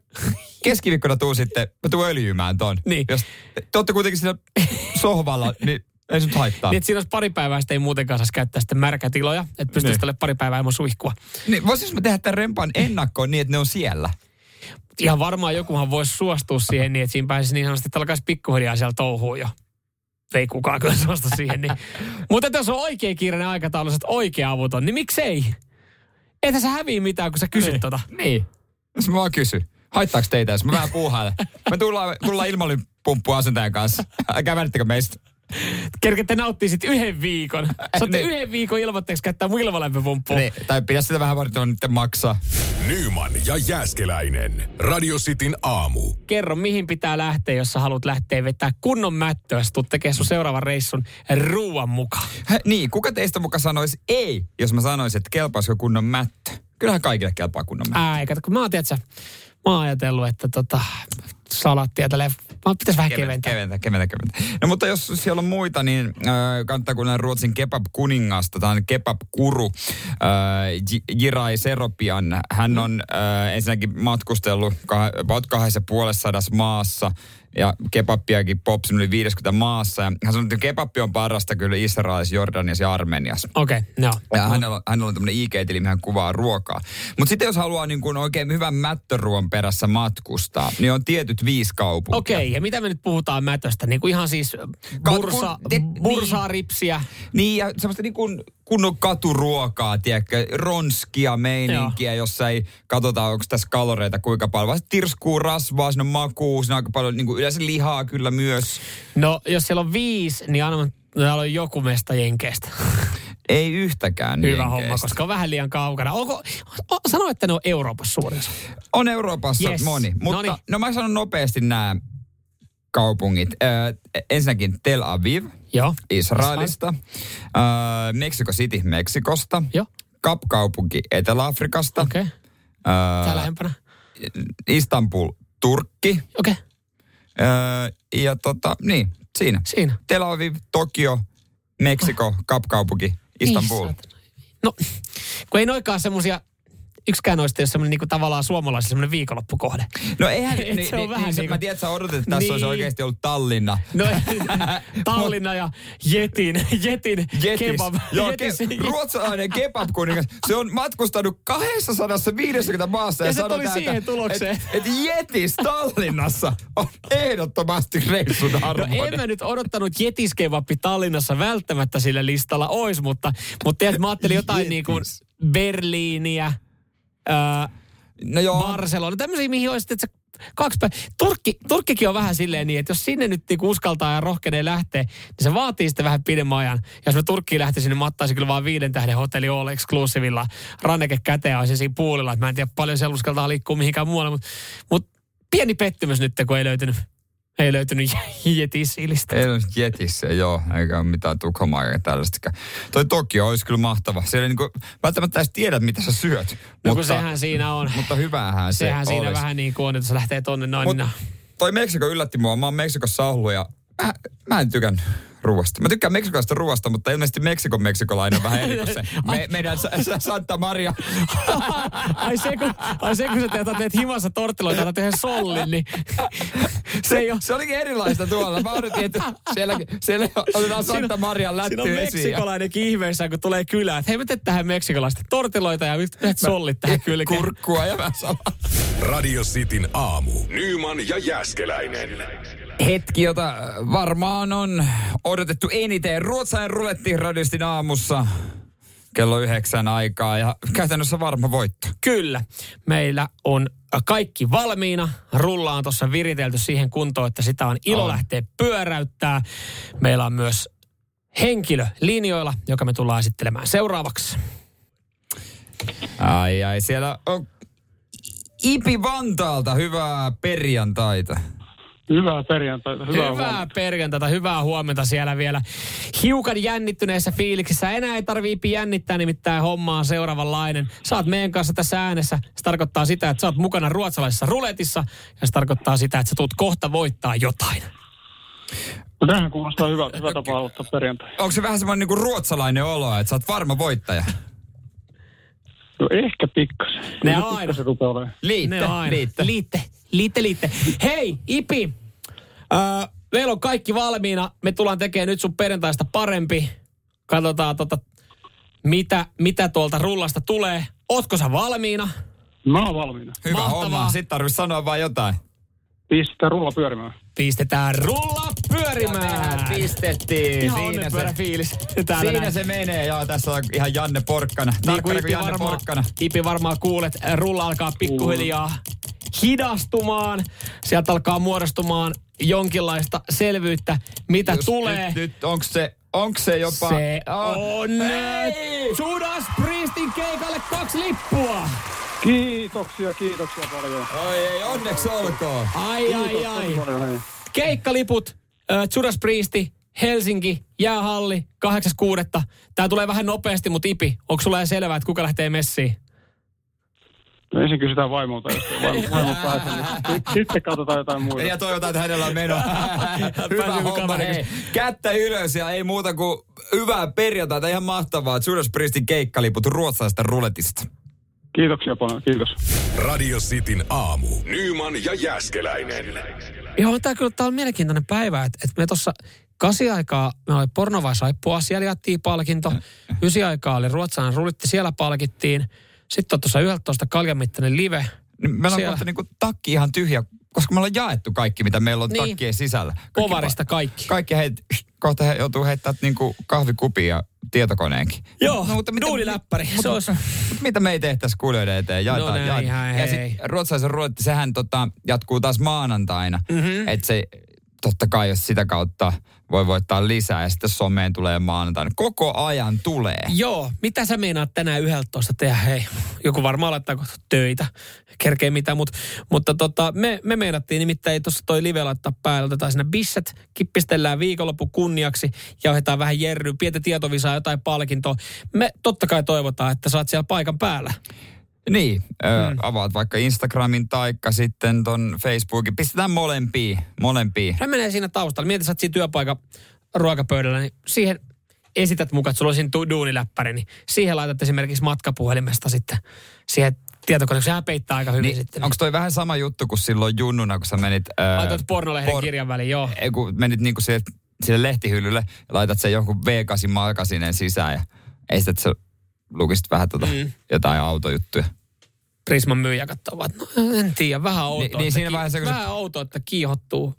keskiviikkona tuun sitten, mä tuun öljymään ton. Niin. Jos te olette kuitenkin siinä sohvalla, niin ei se nyt haittaa. Niin, siinä olisi pari päivää, sitten ei muutenkaan saisi käyttää sitten märkätiloja, että pystyisi Niin. tälle pari päivää ilman suihkua. Niin, voisinko mä tehdä tämän rempan ennakkoon niin, että ne on siellä? ihan varmaan jokuhan voisi suostua siihen niin, että siinä pääsisi niin sanotusti, että alkaisi pikkuhiljaa siellä touhuun jo. Ei kukaan kyllä suostu siihen. Niin. Mutta jos on oikein kiireinen aikataulu, että oikea avuton, niin miksei? Eihän sä häviä mitään, kun sä kysyt Niin. tota. Niin. Jos mä vaan kysyn. Haittaako teitä, jos mä vähän puuhailen? Me tullaan, tullaan ilmalypumppu asentajan kanssa. Älkää välittäkö meistä. Kerkette nauttii sit yhden viikon. Saatte Niin. yhden viikon ilmoitteeksi käyttää mun ilmalämpöpumppua. Niin, tai pidä sitä vähän varten nyt maksaa. Nyman ja Jääskeläinen. Radio Cityn aamu. Kerro, mihin pitää lähteä, jos sä haluat lähteä vetää kunnon mättöä. Sä tulet tekemään sun seuraavan reissun ruuan mukaan. Hä, niin, kuka teistä muka sanoisi ei, jos mä sanoisin, että kelpaisiko kunnon mättö? Kyllähän kaikille kelpaa kunnon mättö. Ää, kato, kun mä oon, tiedätkö, mä oon ajatellut, että tota, salattia tälleen, mä pitäisi vähän keventää. Keventää, keventää, keventää. No mutta jos siellä on muita, niin äh, kannattaa kuunnella Ruotsin kebab-kuningasta. Tämä on kebab-kuru äh, Jirai Seropian. Hän on äh, ensinnäkin matkustellut kah- kahdessa puolessa maassa ja kebappiakin popsin yli 50 maassa. Ja hän sanoi, että kebappi on parasta kyllä Israelissa, Jordaniassa ja Armeniassa. Okei, okay, no. Ja hänellä, hänellä on tämmöinen IG-tili, mihin hän kuvaa ruokaa. Mutta sitten jos haluaa niin kuin oikein hyvän mättöruon perässä matkustaa, niin on tietyt viisi kaupunkia. Okei, okay, ja mitä me nyt puhutaan mätöstä? Niin kuin ihan siis bursa, te- bursaa niin. ripsiä. Niin, ja semmoista niin kuin kunnon katuruokaa, tiedätkö, ronskia meininkiä, jossa ei katsota, onko tässä kaloreita kuinka paljon. Vaan tirskuu rasvaa, siinä on makuu, siinä on aika paljon niin kuin yleensä lihaa kyllä myös. No, jos siellä on viisi, niin anna täällä on joku mesta Jenkeistä. Ei yhtäkään Hyvä jenkeistä. homma, koska on vähän liian kaukana. Onko, o, sano, että ne on Euroopassa suurin. On Euroopassa Yes. moni, mutta Noniin. no mä sanon nopeasti nämä kaupungit. Ö, ensinnäkin Tel Aviv, Joo. Israelista, ö, Mexico City Meksikosta, Joo, Kap-kaupunki Etelä-Afrikasta. Okay. Tää lähempänä. Istanbul, Turkki, Okei, okay. Öö, ja tota, niin, siinä. siinä. Tel Aviv, Tokio, Meksiko, Kapkaupunki, Istanbul. Saatana. No, kun ei noikaan semmosia, yksikään noista ei ole semmoinen niinku tavallaan suomalaisilla semmoinen viikonloppukohde. No eihän, Et niin, se on niin, vähän niin, niinku- mä tiedän, että sä odotat, että tässä niin. olisi Niin. oikeasti ollut Tallinna. No, Tallinna ja Jetin, Jetin Jetis. kebab. Joo, Jetis. ke, ruotsalainen kebab-kuningas. Se on matkustanut 250 maassa ja, Ja se sanoi tuli täältä, siihen tulokseen. Että et Jetis Tallinnassa on ehdottomasti reissun No arvoinen. en mä nyt odottanut jetiskebappi Tallinnassa välttämättä sillä listalla ois, mutta, mutta tiedät, mä ajattelin jotain Jetis. niin kuin Berliiniä, ää, no joo, Barcelona, tämmöisiä, mihin olisi että kaksi päivää. Turkki, Turkkikin on vähän silleen niin, että jos sinne nyt niinku uskaltaa ja rohkenee lähteä, niin se vaatii sitten vähän pidemmän ajan. Ja jos mä Turkkiin lähtisin, niin mä ottaisin kyllä vaan viiden tähden hotelli all exclusivilla ranneke käteen ja olisin siinä puulilla. Että mä en tiedä paljon siellä uskaltaa liikkua mihinkään muualle, mutta, mutta pieni pettymys nyt, kun ei löytynyt Ei löytynyt jetisillistä. Ei ole jetissä, joo, eikä mitään Tukholmaa eikä tällaista. Toi Tokio olisi kyllä mahtava. Siellä ei niinku, välttämättä edes tiedät, mitä sä syöt. No kun sehän siinä on. Mutta hyvähän se Sehän siinä olisi. vähän niin kuin on, että se lähtee tonne noin. Mut niin toi Meksiko yllätti mua. Mä oon Meksikossa ollut ja mä, mä en tykännyt ruoasta. Mä tykkään meksikolaisesta ruoasta, mutta ilmeisesti Meksikon meksikolainen on vähän eri kuin se me, meidän Sa- Sa- Santa Maria. ai, se, kun, ai se, kun sä teet, teet himassa torttiloita, otat yhden sollin, niin se ei ole... Se olikin erilaista tuolla. Mä odotin, että siellä, siellä otetaan Santa Marian Siinä lätty on esiin. ja- meksikolainen ihmeessä, kun tulee kylään. Että hei, mä teet tähän meksikolaista tortiloita ja yhdet sollit tähän kylkeen. Kurkkua ja vähän salaa. Radio Cityn aamu. Nyman ja Jäskeläinen. Hetki, jota varmaan on odotettu eniten. Ruotsalainen ruletti radistin aamussa kello yhdeksän aikaa ja käytännössä varma voitto. Kyllä. Meillä on kaikki valmiina. Rulla on tuossa viritelty siihen kuntoon, että sitä on ilo On. lähteä pyöräyttää. Meillä on myös henkilö linjoilla, joka me tullaan esittelemään seuraavaksi. Ai ai, siellä on Ipi Vantaalta hyvää perjantaita. Hyvää perjantaita. Hyvää, Hyvää, huomenta. hyvää perjantaita, hyvää huomenta siellä vielä. Hiukan jännittyneessä fiiliksissä. Enää ei tarvii jännittää, nimittäin homma on seuraavanlainen. Saat meidän kanssa tässä äänessä. Se tarkoittaa sitä, että sä oot mukana ruotsalaisessa ruletissa. Ja se tarkoittaa sitä, että sä tulet kohta voittaa jotain. No, tämähän kuulostaa hyvältä. Hyvä tapa aloittaa perjantai. Onko se vähän semmoinen niinku ruotsalainen olo, että sä oot varma voittaja? No ehkä pikkasen. Ne aina. pikkasen rupeaa olemaan. Liitte, Ne aina. liitte. Liitte, liitte, liitte. Hei, Ipi. Öö, meillä on kaikki valmiina. Me tullaan tekemään nyt sun perjantaista parempi. Katsotaan tota, mitä, mitä tuolta rullasta tulee. Ootko sä valmiina? Mä oon valmiina. Hyvä Mahtavaa. homma. Sitten tarvitsisi sanoa vain jotain. Pistää rulla pyörimään. Pistetään rulla pyörimään. pistettiin. Ihan Siinä se, fiilis. Täällä siinä näin. se menee. Joo, tässä on ihan Janne Porkkana. Niin kuin Ipi Janne varmaan, Porkkana. Ipi varmaan kuulet, rulla alkaa pikkuhiljaa hidastumaan. Sieltä alkaa muodostumaan jonkinlaista selvyyttä, mitä Just tulee. Nyt, nyt onko se, onko se jopa... Se Oh, on! Judas Priestin keikalle kaksi lippua. Kiitoksia, kiitoksia paljon. Oi ei, onneksi olkoon. Ai, ai, ai. Paljon, hei. Keikkaliput, äh, Judas Priesti, Helsinki, jäähalli, 8.6. Tää tulee vähän nopeasti, mutta Ipi, onko sulla selvää, että kuka lähtee messiin? No ensin kysytään vaimolta, jos vaimo, vaimo pääsee, niin sit- sitten katsotaan jotain muuta. Ja toivotaan, että hänellä on meno. Hyvä homma, hei. Kättä ylös ja ei muuta kuin hyvää perjantaita. Ihan mahtavaa. Judas Priestin keikkaliput ruotsalaisesta ruletista. Kiitoksia paljon, kiitos. Radio Cityn aamu. Nyman ja Jäskeläinen. Joo, tää kyllä tää on mielenkiintoinen päivä, että et me tuossa kasi aikaa me oli porno vai saippua, siellä jaettiin palkinto. Ysi aikaa oli ruotsalainen rulitti, siellä palkittiin. Sitten on tuossa 11 kaljamittainen live. Niin Meillä on Siellä. kohta niinku takki ihan tyhjä, koska me ollaan jaettu kaikki, mitä meillä on Niin. takkien sisällä. Kaikki Povarista kaikki. Kaikki heit, kohta he joutuu heittämään niinku kahvikupin ja tietokoneenkin. Joo, No, mutta mitä- duuniläppäri. Mutta, Se olisi- mutta mitä me ei tehtäisi kuulijoiden eteen? Jaetaan, No näinhän, jaetaan. Ja hei. sitten ruotsalaisen ruotti, sehän tota, jatkuu taas maanantaina. Mhm. Mm-hmm. Että se totta kai, jos sitä kautta voi voittaa lisää ja sitten someen tulee maanantaina. Koko ajan tulee. Joo, mitä sä meinaat tänään 11 tehdä? Hei, joku varmaan laittaa kohta töitä, kerkee mitä, mut, mutta tota, me, me meinattiin nimittäin tuossa toi live laittaa päälle, otetaan sinne bisset, kippistellään viikonloppu kunniaksi ja ohjataan vähän jerryä, pientä tietovisaa, jotain palkintoa. Me totta kai toivotaan, että saat siellä paikan päällä. Niin, ö, avaat vaikka Instagramin taikka sitten ton Facebookin. Pistetään molempia, molempia. Hän menee siinä taustalla. Mieti, sä oot siinä työpaikan ruokapöydällä, niin siihen esität mukaan, että sulla on siinä duuniläppäri, niin siihen laitat esimerkiksi matkapuhelimesta sitten siihen tietokoneeseen. Sehän peittää aika hyvin Niin, sitten. onko toi vähän sama juttu kuin silloin junnuna, kun sä menit... Ää, Laitoit pornolehden por- kirjan väliin, joo. ei, kun menit niinku sille, sille lehtihyllylle ja laitat sen jonkun V8 makasinen sisään ja esität sä lukisit vähän tota Mm. jotain autojuttuja. Prisman myyjä katsoo, että no, en tiedä, vähän outoa. Niin- niin että siinä vaiheessa, kun se- Vähän outoa, että kiihottuu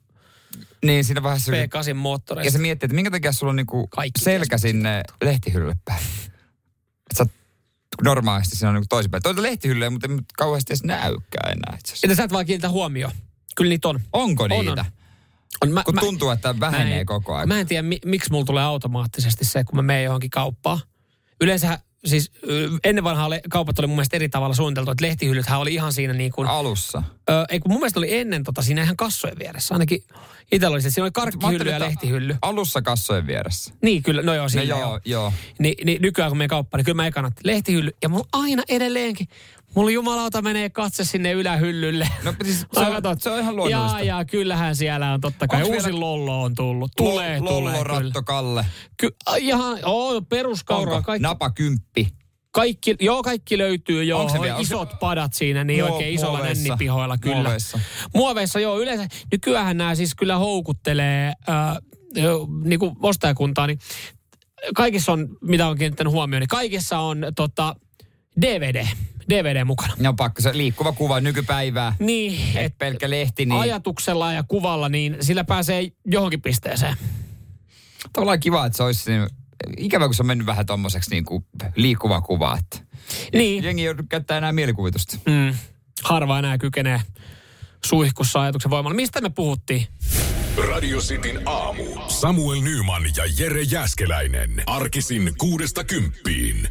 Niin siinä vaiheessa, kun- P8 ja moottoreista. se miettii, että minkä takia sulla on niinku Kaikki selkä sinne lehtihyllylle päin. Sä, normaalisti siinä on niinku toisinpäin. Toita lehtihyllyä, mutta ei kauheasti edes näykään enää itse asiassa. Että sä et vaan kiinnitä huomioon. Kyllä niitä on. Onko On, niitä? on. on mä, Kun mä, tuntuu, että vähenee mä en, koko ajan. Mä en tiedä, mi, miksi mulla tulee automaattisesti se, kun mä menen johonkin kauppaan. Yleensä siis ennen vanhaa le- kaupat oli mun mielestä eri tavalla suunniteltu, että lehtihyllythän oli ihan siinä niin kuin, Alussa. ö, ei kun mun mielestä oli ennen tota siinä ihan kassojen vieressä. Ainakin itsellä oli se, siinä oli karkkihylly ja lehtihylly. Alussa kassojen vieressä. Niin kyllä, no joo, No siinä joo, joo. joo. Ni, niin nykyään kun me kauppaan, niin kyllä mä ekana lehtihylly. Ja mulla aina edelleenkin, mulla jumalauta menee katse sinne ylähyllylle. No siis se on- katson, se on ihan luonnollista. Jaa, jaa, kyllähän siellä on totta kai. Onks Uusi vielä- lollo on tullut. Tulee, Lo- tulee. Lollo, Kalle. Ky- ihan, oo, peruskauraa. Kaikki, Napa kymppi. kaikki, joo, kaikki löytyy, joo. Onko se vielä? Onko se- Isot padat siinä, niin Muo- oikein isolla muoveissa. nännipihoilla, kyllä. Muoveissa. Muoveissa, joo, yleensä. Nykyään nämä siis kyllä houkuttelee äh, niin kuin ostajakuntaa, niin kaikissa on, mitä on kiinnittänyt huomioon, niin kaikissa on tota, DVD, DVD mukana. No pakko se liikkuva kuva nykypäivää. Niin, Et et pelkkä lehti, niin ajatuksella ja kuvalla, niin sillä pääsee johonkin pisteeseen. tavallaan kiva, että se olisi niin, ikävä, kun se on mennyt vähän tommoseksi niin kuin liikkuva kuva, että Niin, jengi ei joudu käyttää enää mielikuvitusta. mm, harva enää kykenee suihkussa ajatuksen voimalla. Mistä me puhuttiin? Radio Cityn aamu. Samuel Nyman ja Jere Jäskeläinen. Arkisin kuudesta kymppiin.